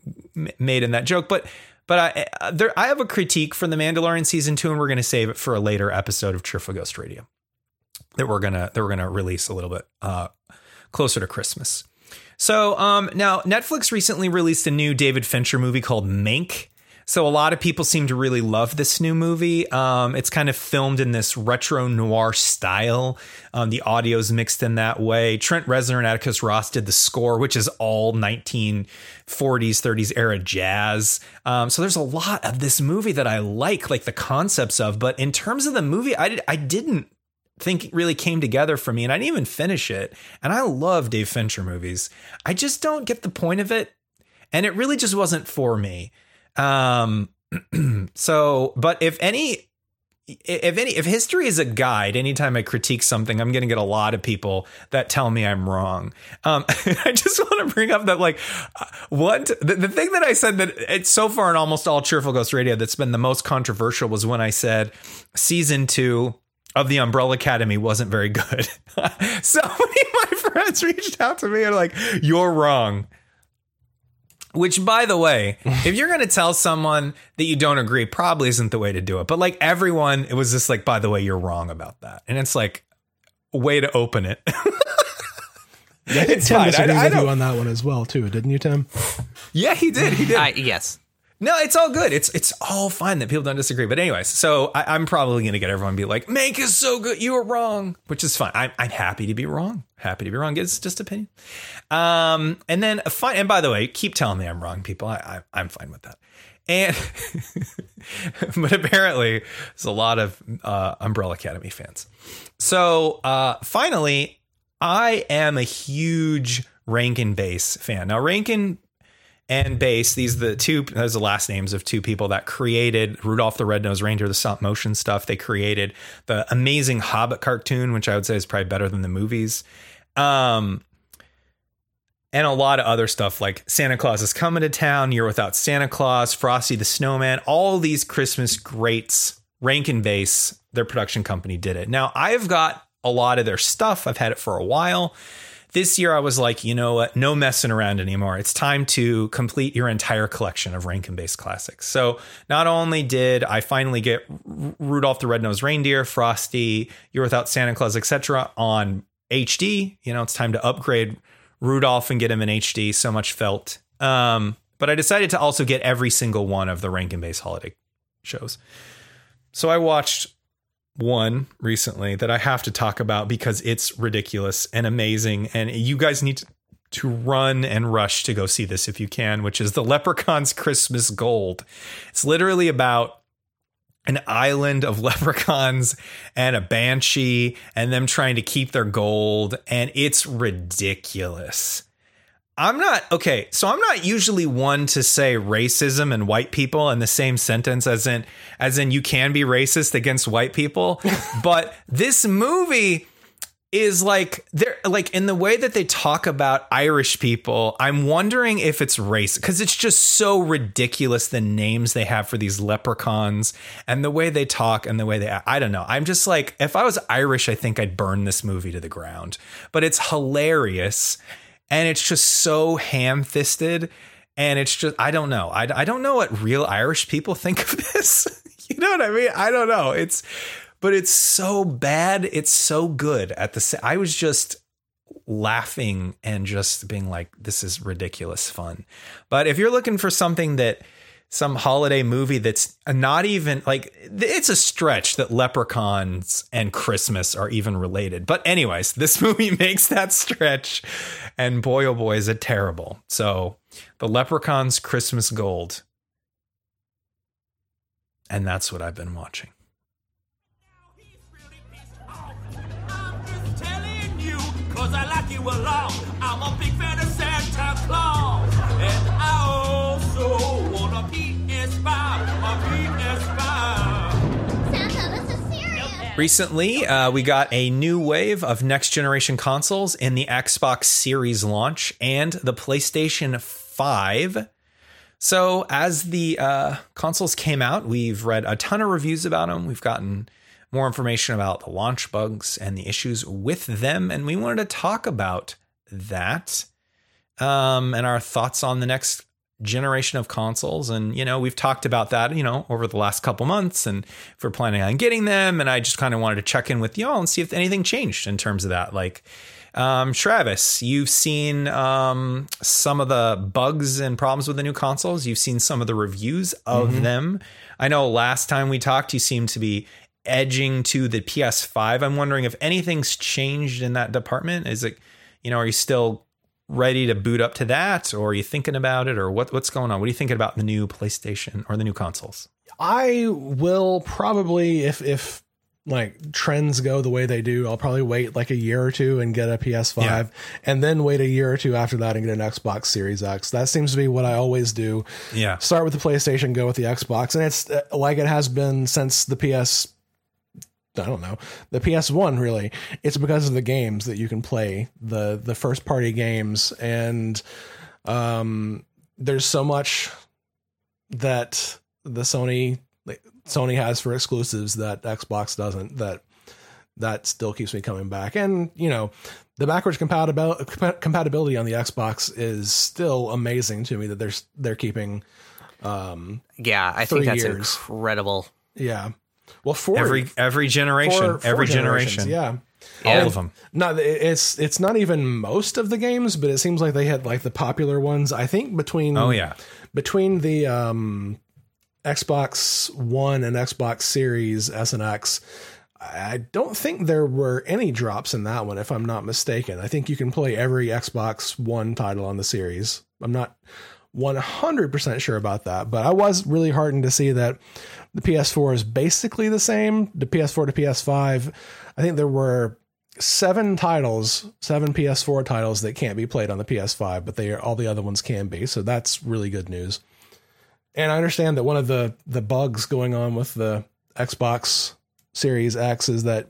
made in that joke, but but I uh, there I have a critique for the Mandalorian season two, and we're going to save it for a later episode of Cheerful Ghost Radio that we're gonna that we're gonna release a little bit uh, closer to Christmas. So um, now Netflix recently released a new David Fincher movie called Mank. So a lot of people seem to really love this new movie. Um, it's kind of filmed in this retro noir style. Um, the audio's mixed in that way. Trent Reznor and Atticus Ross did the score, which is all 1940s, 30s era jazz. Um, so there's a lot of this movie that I like, like the concepts of. But in terms of the movie, I did, I didn't think really came together for me, and I didn't even finish it. And I love Dave Fincher movies. I just don't get the point of it, and it really just wasn't for me. Um, so, but if any, if any, if history is a guide, anytime I critique something, I'm going to get a lot of people that tell me I'm wrong. Um, I just want to bring up that, like, what the, the thing that I said that it's so far in almost all Cheerful Ghost Radio that's been the most controversial was when I said season two of the Umbrella Academy wasn't very good. so many of my friends reached out to me and like, "You're wrong." Which, by the way, if you're going to tell someone that you don't agree, probably isn't the way to do it. But like everyone, it was just like, by the way, you're wrong about that. And it's like way to open it. yeah, it's Tim disagreed with you on that one as well, too, didn't you, Tim? Yeah, he did. He did. I, yes. No, it's all good. It's it's all fine that people don't disagree. But anyways, so I, am probably going to get everyone be like, "Mank is so good, you were wrong," which is fine. I'm, I'm happy to be wrong. Happy to be wrong. It's just opinion. Um, and then fine. And by the way, keep telling me I'm wrong, people. I, I am fine with that. And but apparently, there's a lot of uh, Umbrella Academy fans. So uh, finally, I am a huge Rankin Bass fan. Now, Rankin and Bass. These are the two. Those are the last names of two people that created Rudolph the Red-Nosed Reindeer, the stop motion stuff. They created the amazing Hobbit cartoon, which I would say is probably better than the movies. Um, and a lot of other stuff like Santa Claus is coming to town, Year Without Santa Claus, Frosty the Snowman, all these Christmas greats. Rankin Bass, their production company, did it. Now I've got a lot of their stuff. I've had it for a while this year I was like, you know what? No messing around anymore. It's time to complete your entire collection of Rankin Bass classics. So not only did I finally get Rudolph the Red-Nosed Reindeer, Frosty, Year Without Santa Claus, etc. on HD, you know, it's time to upgrade Rudolph and get him in HD. So much felt. Um, but I decided to also get every single one of the Rankin Bass holiday shows. So I watched one recently that I have to talk about because it's ridiculous and amazing. And you guys need to, run and rush to go see this if you can, which is The Leprechaun's Christmas Gold. It's literally about an island of leprechauns and a banshee and them trying to keep their gold. And it's ridiculous. I'm not okay. So I'm not usually one to say racism and white people in the same sentence as in as in you can be racist against white people, but this movie is like they're like in the way that they talk about Irish people. I'm wondering if it's race because it's just so ridiculous the names they have for these leprechauns and the way they talk and the way they act. I don't know. I'm just like if I was Irish, I think I'd burn this movie to the ground. But it's hilarious and it's just so ham-fisted and it's just I don't know. I I don't know what real Irish people think of this. you know what I mean? I don't know. It's but it's so bad. It's so good at the. I was just laughing and just being like, "This is ridiculous fun." But if you're looking for something that some holiday movie that's not even like it's a stretch that leprechauns and christmas are even related. But anyways this movie makes that stretch and boy oh boy is it terrible. So the leprechauns christmas gold. And that's what i've been watching Recently, uh, we got a new wave of next generation consoles in the Xbox Series launch and the PlayStation 5. So, as the uh, consoles came out, we've read a ton of reviews about them. We've gotten more information about the launch bugs and the issues with them. And we wanted to talk about that um, and our thoughts on the next generation of consoles. And, you know, we've talked about that, you know, over the last couple months and if we're planning on getting them. And I just kind of wanted to check in with y'all and see if anything changed in terms of that. Like, um, Travis, you've seen um, some of the bugs and problems with the new consoles. You've seen some of the reviews of mm-hmm. them. I know last time we talked, you seemed to be edging to the PS5. I'm wondering if anything's changed in that department. Is it, you know, are you still ready to boot up to that, or are you thinking about it, or what, what's going on? What are you thinking about the new PlayStation or the new consoles? I will probably, if if like trends go the way they do, I'll probably wait like a year or two and get a PS5 yeah. and then wait a year or two after that and get an Xbox Series X. That seems to be what I always do. Yeah. Start with the PlayStation, go with the Xbox. And it's uh, like it has been since the PS I don't know the PS1 really. It's because of the games that you can play the the first party games and um there's so much that the Sony Sony has for exclusives that Xbox doesn't that that still keeps me coming back and you know the backwards compatibility compatibility on the Xbox is still amazing to me that they're they're keeping um yeah I think that's years. incredible yeah well, for every every generation, four, four every generation, yeah. All and of them. Not it's it's not even most of the games, but it seems like they had like the popular ones. I think between oh yeah between the um, Xbox One and Xbox Series S and X, I don't think there were any drops in that one, if I'm not mistaken. I think you can play every Xbox One title on the series. I'm not 100% sure about that, but I was really heartened to see that the PS4 is basically the same. The PS4 to PS5, I think there were seven titles, seven PS4 titles that can't be played on the PS5, but they are, all the other ones can be. So that's really good news. And I understand that one of the the bugs going on with the Xbox Series X is that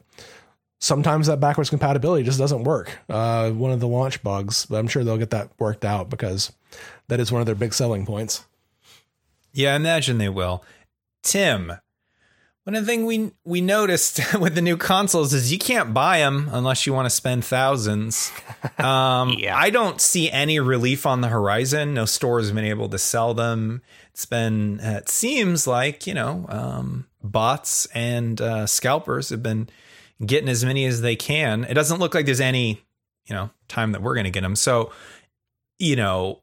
sometimes that backwards compatibility just doesn't work. Uh, one of the launch bugs, but I'm sure they'll get that worked out because that is one of their big selling points. Yeah, I imagine they will. Tim, one of the things we we noticed with the new consoles is you can't buy them unless you want to spend thousands. Um, yeah. I don't see any relief on the horizon. No store has been able to sell them. It's been it seems like you know um, bots and uh, scalpers have been getting as many as they can. It doesn't look like there's any you know time that we're going to get them. So you know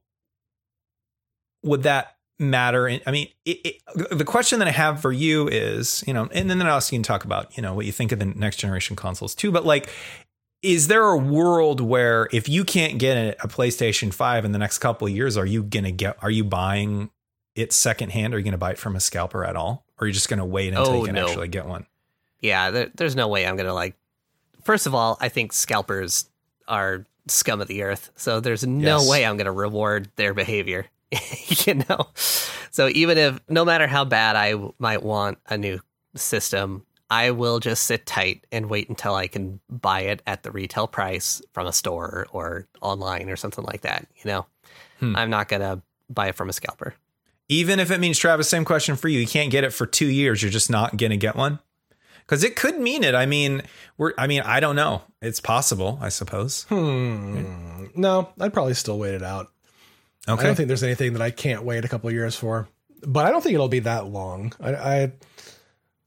would that matter. I mean, it, it, the question that I have for you is, you know, and then I'll also you can talk about, you know, what you think of the next generation consoles too. But like, is there a world where if you can't get a, a PlayStation Five in the next couple of years, are you gonna get? Are you buying it secondhand? Are you gonna buy it from a scalper at all, or are you just gonna wait until oh, you can no. actually get one? Yeah, there, there's no way I'm gonna like. First of all, I think scalpers are scum of the earth, so there's no yes. way I'm gonna reward their behavior. you know so even if no matter how bad i might want a new system I will just sit tight and wait until I can buy it at the retail price from a store or online or something like that. You know, Hmm. I'm not gonna buy it from a scalper. Even if it means Travis, same question for you. You can't get it for two years. You're just not going to get one because it could mean it. I mean, we're. I mean, I don't know. It's possible, I suppose. Hmm. No, I'd probably still wait it out. I don't think there's anything that I can't wait a couple of years for. But I don't think it'll be that long. I I,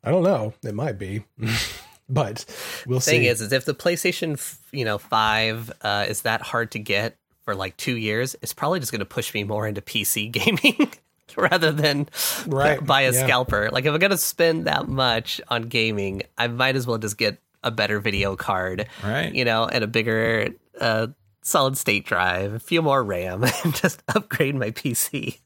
I don't know. It might be. but we'll Thing see. is, is if the PlayStation, you know, five uh, is that hard to get for like two years, it's probably just gonna push me more into PC gaming. Rather than Right, buy a yeah. scalper. Like if I'm gonna spend that much on gaming, I might as well just get a better video card. Right. you know, and a bigger uh, solid state drive, a few more RAM, and just upgrade my PC.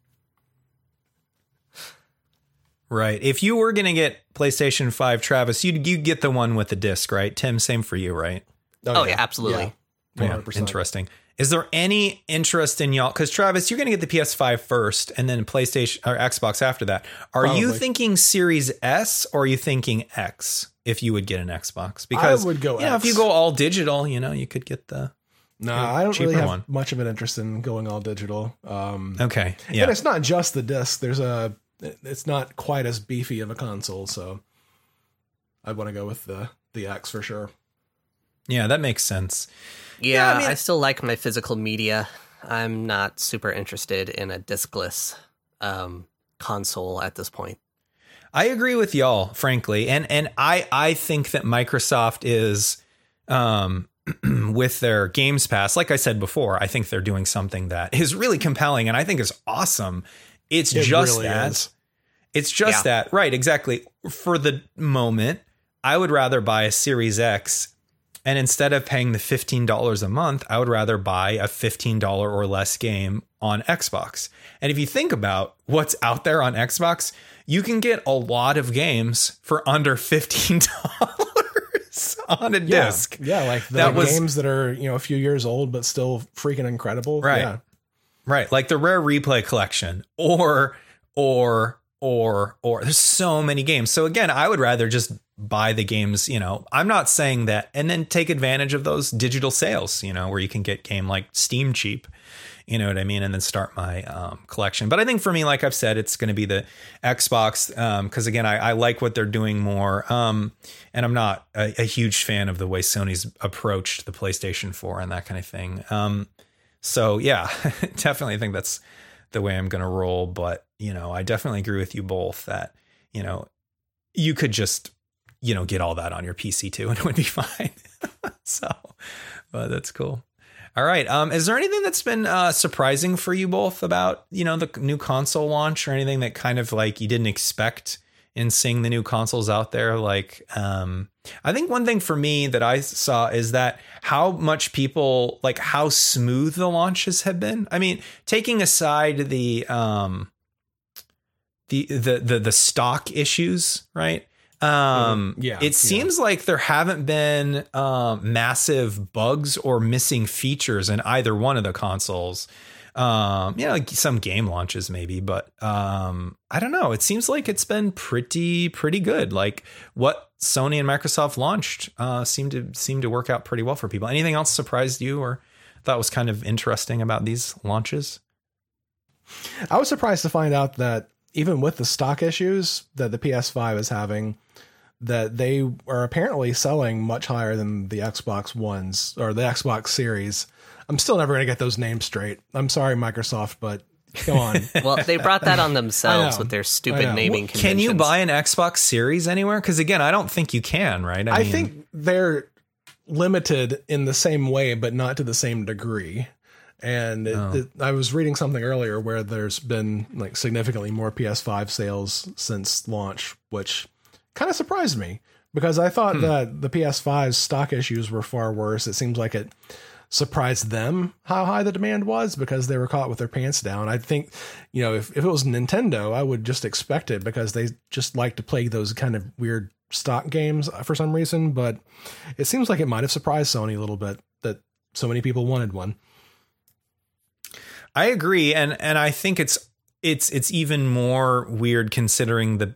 Right. If you were going to get PlayStation 5, Travis, you'd, you'd get the one with the disc, right? Tim, same for you, right? Oh, oh yeah, absolutely. Yeah, Yeah, 100%. interesting. Is there any interest in y'all? Because Travis, you're going to get the PS5 first, and then PlayStation or Xbox after that. Are you thinking Series S or are you thinking X? If you would get an Xbox, because I would go You know, if you go all digital, you know, you could get the. No, I don't really have one. much of an interest in going all digital. Um, Okay, And yeah, it's not just the disc. There's a. It's not quite as beefy of a console, so I'd want to go with the the X for sure. yeah, that makes sense. Yeah, I mean- I still like my physical media. I'm not super interested in a discless um, console at this point. I agree with y'all, frankly, and and I I think that Microsoft is, um, with their Games Pass, like I said before, I think they're doing something that is really compelling and I think is awesome. It's it just really that. Is. It's just yeah. that. Right, exactly. For the moment, I would rather buy a Series X and instead of paying the $15 a month, I would rather buy a $15 or less game on Xbox. And if you think about what's out there on Xbox, you can get a lot of games for under $15. on a yeah. disc. Yeah, like the that was, games that are, you know, a few years old but still freaking incredible. Right. Yeah. Right. Like the rare replay collection or or or or there's so many games. So again, I would rather just buy the games, you know. I'm not saying that and then take advantage of those digital sales, you know, where you can get game like Steam cheap. You know what I mean? And then start my um, collection. But I think for me, like I've said, it's going to be the Xbox because again, I, I like what they're doing more. Um, and I'm not a, a huge fan of the way Sony's approached the PlayStation 4 and that kind of thing. Um, so yeah, definitely think that's the way I'm going to roll. But you know, I definitely agree with you both that you know you could just you know get all that on your PC too, and it would be fine. so, but that's cool. All right. Um, is there anything that's been uh, surprising for you both about you know the new console launch, or anything that kind of like you didn't expect in seeing the new consoles out there? Like, um, I think one thing for me that I saw is that how much people like how smooth the launches have been. I mean, taking aside the um the the the, the stock issues, right? Um. Yeah, it yeah. seems like there haven't been um massive bugs or missing features in either one of the consoles. Um, you know, like some game launches maybe, but um I don't know. It seems like it's been pretty pretty good. Like what Sony and Microsoft launched uh seemed to seem to work out pretty well for people. Anything else surprised you or thought was kind of interesting about these launches? I was surprised to find out that even with the stock issues that the PS5 is having, that they are apparently selling much higher than the Xbox Ones or the Xbox Series. I'm still never going to get those names straight. I'm sorry, Microsoft, but go on. Well, they brought that on themselves with their I stupid know. naming Can you buy an Xbox Series anywhere? Because again, I don't think you can, right? I mean, think they're limited in the same way, but not to the same degree. And it, Oh. it- I was reading something earlier where there's been like significantly more PS5 sales since launch, which kind of surprised me because I Hmm. thought that the PS5's stock issues were far worse. It seems like it surprised them how high the demand was because they were caught with their pants down. I think, you know, if, if it was Nintendo, I would just expect it because they just like to play those kind of weird stock games for some reason. But it seems like it might have surprised Sony a little bit that so many people wanted one. I agree, and and I think it's it's it's even more weird considering the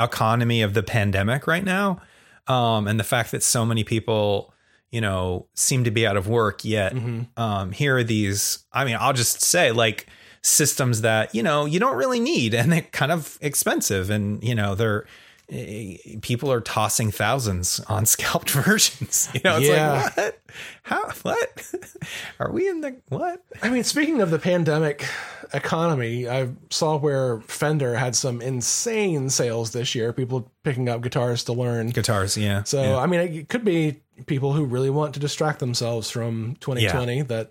economy of the pandemic right now. um, and the fact that so many people, you know, seem to be out of work yet. Um, here are these. I mean, I'll just say like systems that you know you don't really need, and they're kind of expensive, and you know they're Eh, people are tossing thousands on scalped versions. You know, it's Yeah. like what? How? What? Are we in the what? I mean, speaking of the pandemic economy, I saw where Fender had some insane sales this year. People picking up guitars to learn. Guitars, yeah. So yeah. I mean, it could be people who really want to distract themselves from 2020. That,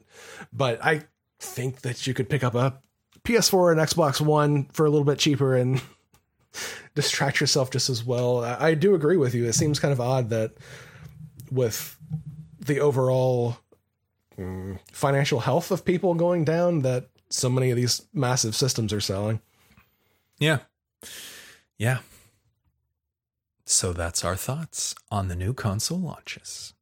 but I think that you could pick up a PS4 and Xbox One for a little bit cheaper and distract yourself just as well. I, I do agree with you. It seems kind of odd that with the overall mm, financial health of people going down, that so many of these massive systems are selling. Yeah. Yeah. So that's our thoughts on the new console launches.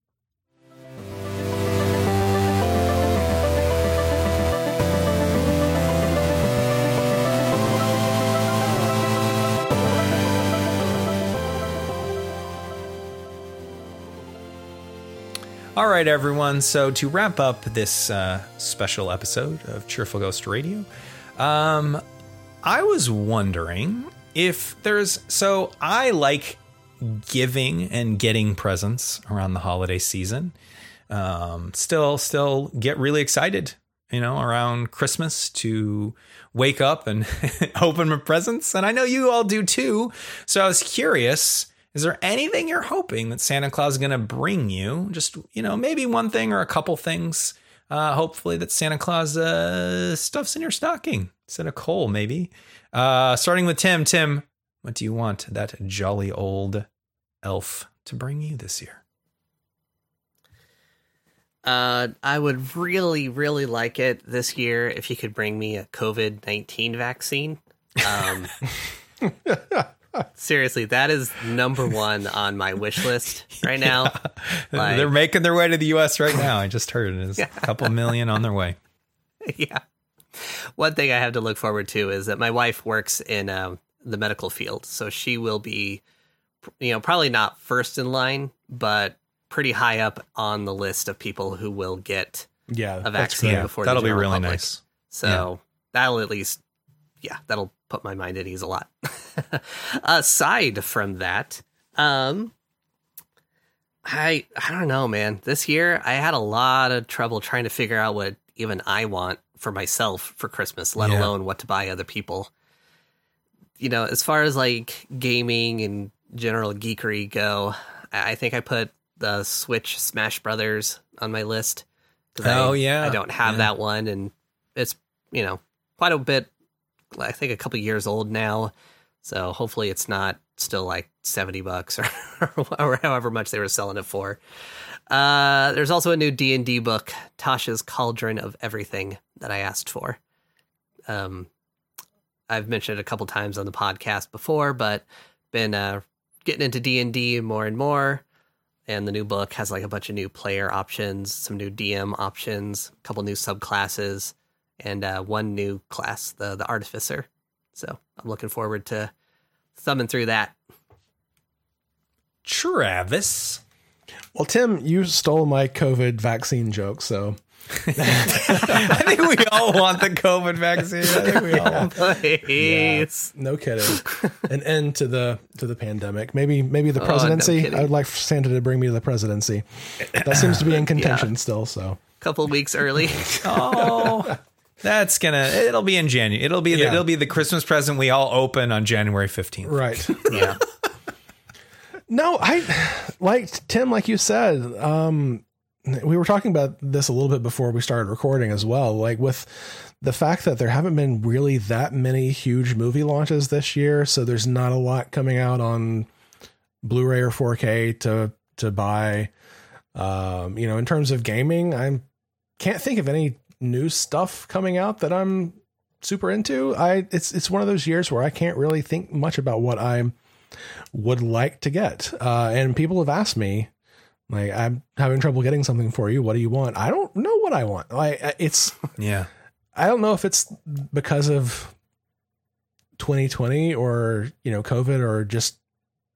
All right, everyone. So to wrap up this uh, special episode of Cheerful Ghost Radio, um, I was wondering if there's so I like giving and getting presents around the holiday season. Um, still, still get really excited, you know, around Christmas to wake up and open my presents, and I know you all do too. So I was curious. Is there anything you're hoping that Santa Claus is going to bring you? Just, you know, maybe one thing or a couple things. Uh, hopefully that Santa Claus uh, stuffs in your stocking instead of coal, maybe. Uh, starting with Tim. Tim, what do you want that jolly old elf to bring you this year? Uh, I would really, really like it this year if you could bring me a COVID 19 vaccine. Um, seriously, that is number one on my wish list right now. Like- They're making their way to the U.S. right now. I just heard it is a couple million on their way. yeah. One thing I have to look forward to is that my wife works in um, the medical field, so she will be, you know, probably not first in line, but pretty high up on the list of people who will get Yeah, a vaccine great. before. That'll the be really public. nice. So that'll at least, yeah, that'll put my mind at ease a lot. Aside from that, um, I I don't know, man. This year I had a lot of trouble trying to figure out what even I want for myself for Christmas, let Yeah. alone what to buy other people. You know, as far as like gaming and general geekery go, I think I put the Switch Smash Brothers on my list. Oh, I, yeah. I don't have Yeah. that one, and it's you know quite a bit. I think a couple years old now, so hopefully it's not still like seventy bucks or, or however much they were selling it for. Uh, there's also a new D and D book, Tasha's Cauldron of Everything, that I asked for. Um, I've mentioned it a couple times on the podcast before, but been uh, getting into D and D more and more. And the new book has like a bunch of new player options, some new DM options, a couple new subclasses, and uh, one new class, the the Artificer. So I'm looking forward to thumbing through that. Travis. Well, Tim, you stole my COVID vaccine joke, so I think we all want the COVID vaccine. I think we all want. Please. no kidding. An end to the to the pandemic. Maybe maybe the Oh, no presidency. I would like Santa to bring me to the presidency. That seems to be in contention still. So couple weeks early. Oh, that's gonna. It'll be in January. It'll be. The, Yeah. it'll be the Christmas present we all open on January fifteenth. right. yeah. No, I like Tim, like you said. Um, we were talking about this a little bit before we started recording as well. Like with the fact that there haven't been really that many huge movie launches this year, so there's not a lot coming out on Blu-ray or 4K to to buy. Um, you know, in terms of gaming, I can't think of any new stuff coming out that I'm super into. I it's it's one of those years where I can't really think much about what I'm would like to get. Uh, and people have asked me, like, I'm having trouble getting something for you. What do you want? I don't know what I want. Like, it's, Yeah. I don't know if it's because of 2020 or, you know, COVID or just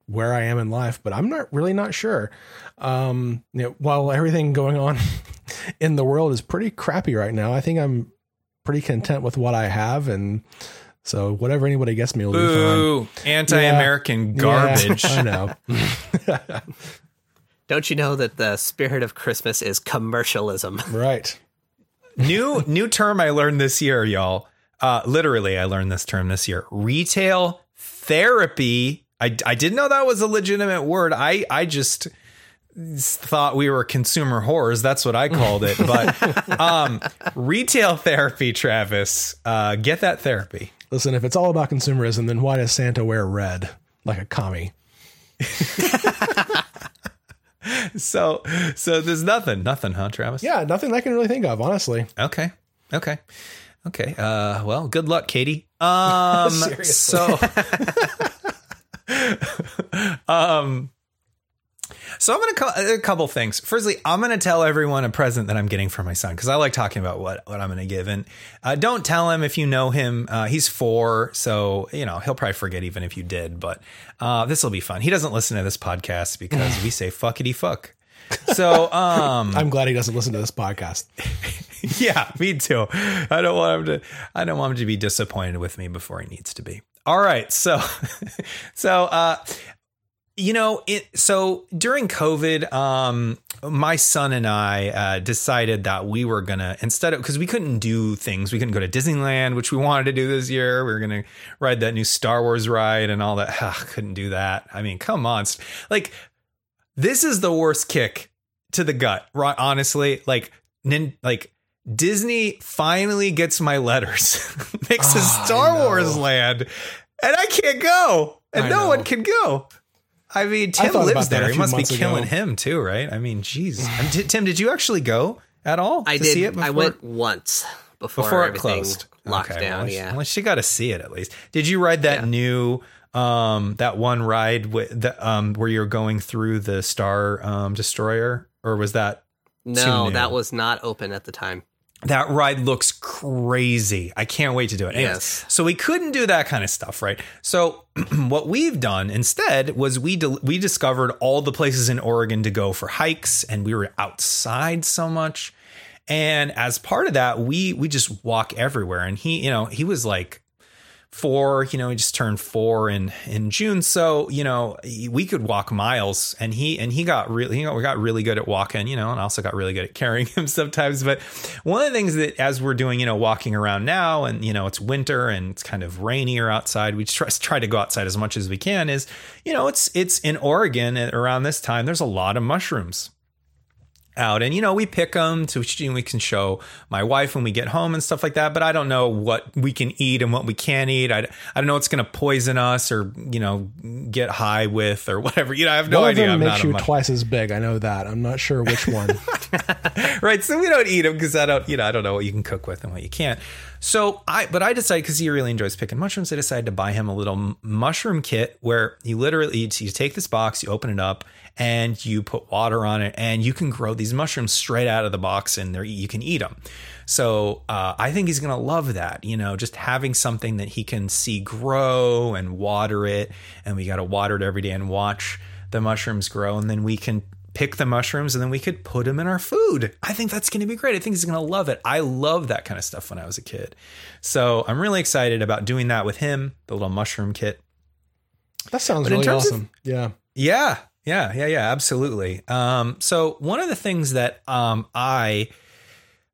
where I am in life, but I'm not really not sure. Um, you know, while everything going on in the world is pretty crappy right now, I think I'm pretty content with what I have, and so whatever anybody gets me will be fine. Ooh, anti-American garbage. Yeah, I know. Don't you know that the spirit of Christmas is commercialism? right. new new term I learned this year, y'all. Uh, literally, I learned this term this year. Retail therapy. I, I didn't know that was a legitimate word. I I just thought we were consumer whores. That's what I called it. But um, retail therapy, Travis. Uh, get that therapy. Listen, if it's all about consumerism, then why does Santa wear red like a commie? So so there's nothing, nothing, huh, Travis? Yeah, nothing I can really think of, honestly. Okay. Okay. Okay. Uh, well, good luck, Katie. Um, so, um, so I'm gonna call a couple things. Firstly, I'm gonna tell everyone a present that I'm getting for my son because I like talking about what what I'm gonna give. And uh, don't tell him if you know him. Uh, he's four, so you know he'll probably forget even if you did. But uh, this will be fun. He doesn't listen to this podcast because we say fuckity fuck. So um, I'm glad he doesn't listen to this podcast. yeah, me too. I don't want him to. I don't want him to be disappointed with me before he needs to be. All right, so, so, uh, you know, it. So during COVID, um, my son and I uh, decided that we were gonna instead of because we couldn't do things, we couldn't go to Disneyland, which we wanted to do this year. We were gonna ride that new Star Wars ride and all that. Ugh, couldn't do that. I mean, come on, like this is the worst kick to the gut. Right? Honestly, like, nin, like Disney finally gets my letters, makes a Ah, Star. Wars land, and I can't go, and I no know. one can go. I mean, Tim thought lives there. He must be killing ago. him too, right? I mean, geez. And Tim, did you actually go at all I to did. see it? I went once before, before it closed. locked Okay, down. well, yeah. Well, she got to see it at least. Did you ride that Yeah. new um that one ride with the um where you're going through the Star um destroyer or was that no, that was not open at the time. That ride looks crazy. I can't wait to do it. Anyways, Yes. So we couldn't do that kind of stuff, right? So what we've done instead was we del we discovered all the places in Oregon to go for hikes, and we were outside so much. And as part of that, we we just walk everywhere. And he, you know, he was like four, you know, he just turned four in in June. So, you know, we could walk miles and he and he got really you know, we got really good at walking, you know, and also got really good at carrying him sometimes. But one of the things that as we're doing, you know, walking around now and you know, it's winter and it's kind of rainier outside, we try, try to go outside as much as we can is, you know, it's it's in Oregon around this time, there's a lot of mushrooms out and you know we pick them to we can show my wife when we get home and stuff like that but i don't know what we can eat and what we can't eat i, I don't know what's going to poison us or you know get high with or whatever you know i have no one idea of them I'm makes not you twice as big. I know that. I'm not sure which one. right so we don't eat them because i don't you know i don't know what you can cook with and what you can't so i but i decided because he really enjoys picking mushrooms i decided to buy him a little mushroom kit where you literally you take this box you open it up and you put water on it and you can grow these mushrooms straight out of the box and they're, you can eat them so uh, i think he's to love that you know just having something that he can see grow and water it and we got to water it every day and watch the mushrooms grow and then we can pick the mushrooms and then we could put them in our food. I think that's going to be great. I think he's going to love it. I love that kind of stuff when I was a kid. So I'm really excited about doing that with him, the little mushroom kit. That sounds But really terms of- awesome. yeah. Yeah, yeah, yeah, yeah, absolutely. Um, so one of the things that um, I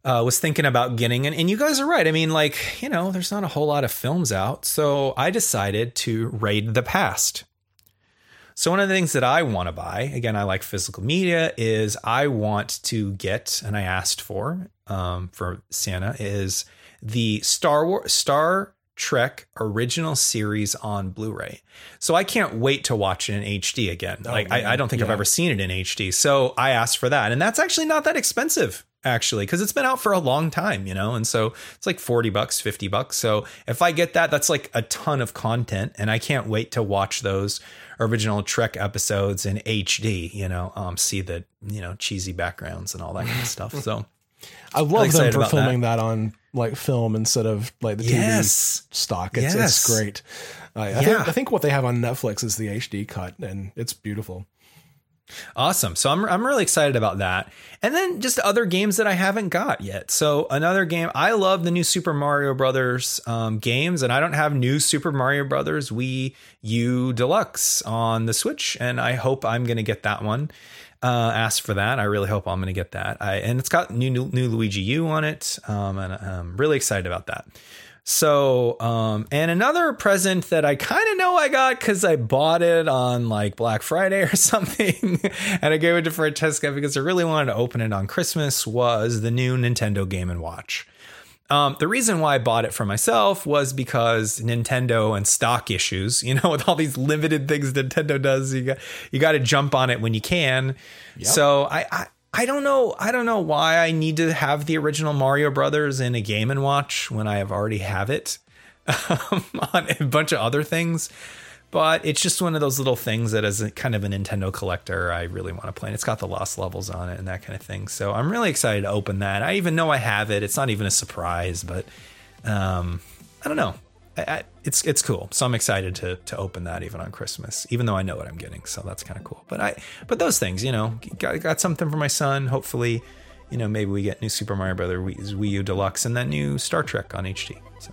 uh, was thinking about getting, and, and you guys are right. I mean, like you know, there's not a whole lot of films out, so I decided to raid the past. So one of the things that I want to buy, again, I like physical media, is I want to get, and I asked for um, for Santa is the Star War Star Trek original series on Blu-ray. So I can't wait to watch it in HD again. Oh, like I. I don't think I've ever seen it in HD. So I asked for that, and that's actually not that expensive actually because it's been out for a long time you know and so it's like 40 bucks 50 bucks so if i get that that's like a ton of content and i can't wait to watch those original trek episodes in hd you know um see the you know cheesy backgrounds and all that kind of stuff so I love them for filming that. on like film instead of like the TV Yes. stock. It's, Yes. it's great. I, I Yeah. think I think what they have on Netflix is the HD cut, and it's beautiful. Awesome. So I'm I'm really excited about that. And then just other games that I haven't got yet. So another game I love the new Super Mario Brothers um, games, and I don't have new Super Mario Brothers Wii U Deluxe on the Switch, and I hope I'm to get that one. Uh, asked for that. I really hope I'm going to get that. I, and it's got new, new new Luigi U on it, um, and I'm really excited about that. So, um, and another present that I kind of know I got because I bought it on like Black Friday or something, and I gave it to Francesca because I really wanted to open it on Christmas was the new Nintendo Game and Watch. Um, the reason why I bought it for myself was because Nintendo and stock issues. You know, with all these limited things Nintendo does, you got you got to jump on it when you can. So I, I I don't know I don't know why I need to have the original Mario Brothers in a Game and Watch when I have already have it um, on a bunch of other things. But it's just one of those little things that, as a kind of a Nintendo collector, I really want to play. And it's got the lost levels on it and that kind of thing. So I'm really excited to open that. I even know I have it. It's not even a surprise, but um, I don't know. It's it's cool. So I'm excited to to open that even on Christmas, even though I know what I'm getting. So that's kind of cool. But I but those things, you know, got got something for my son. Hopefully, you know, maybe we get new Super Mario Brother Wii, Wii U Deluxe and that new Star Trek on HD. So.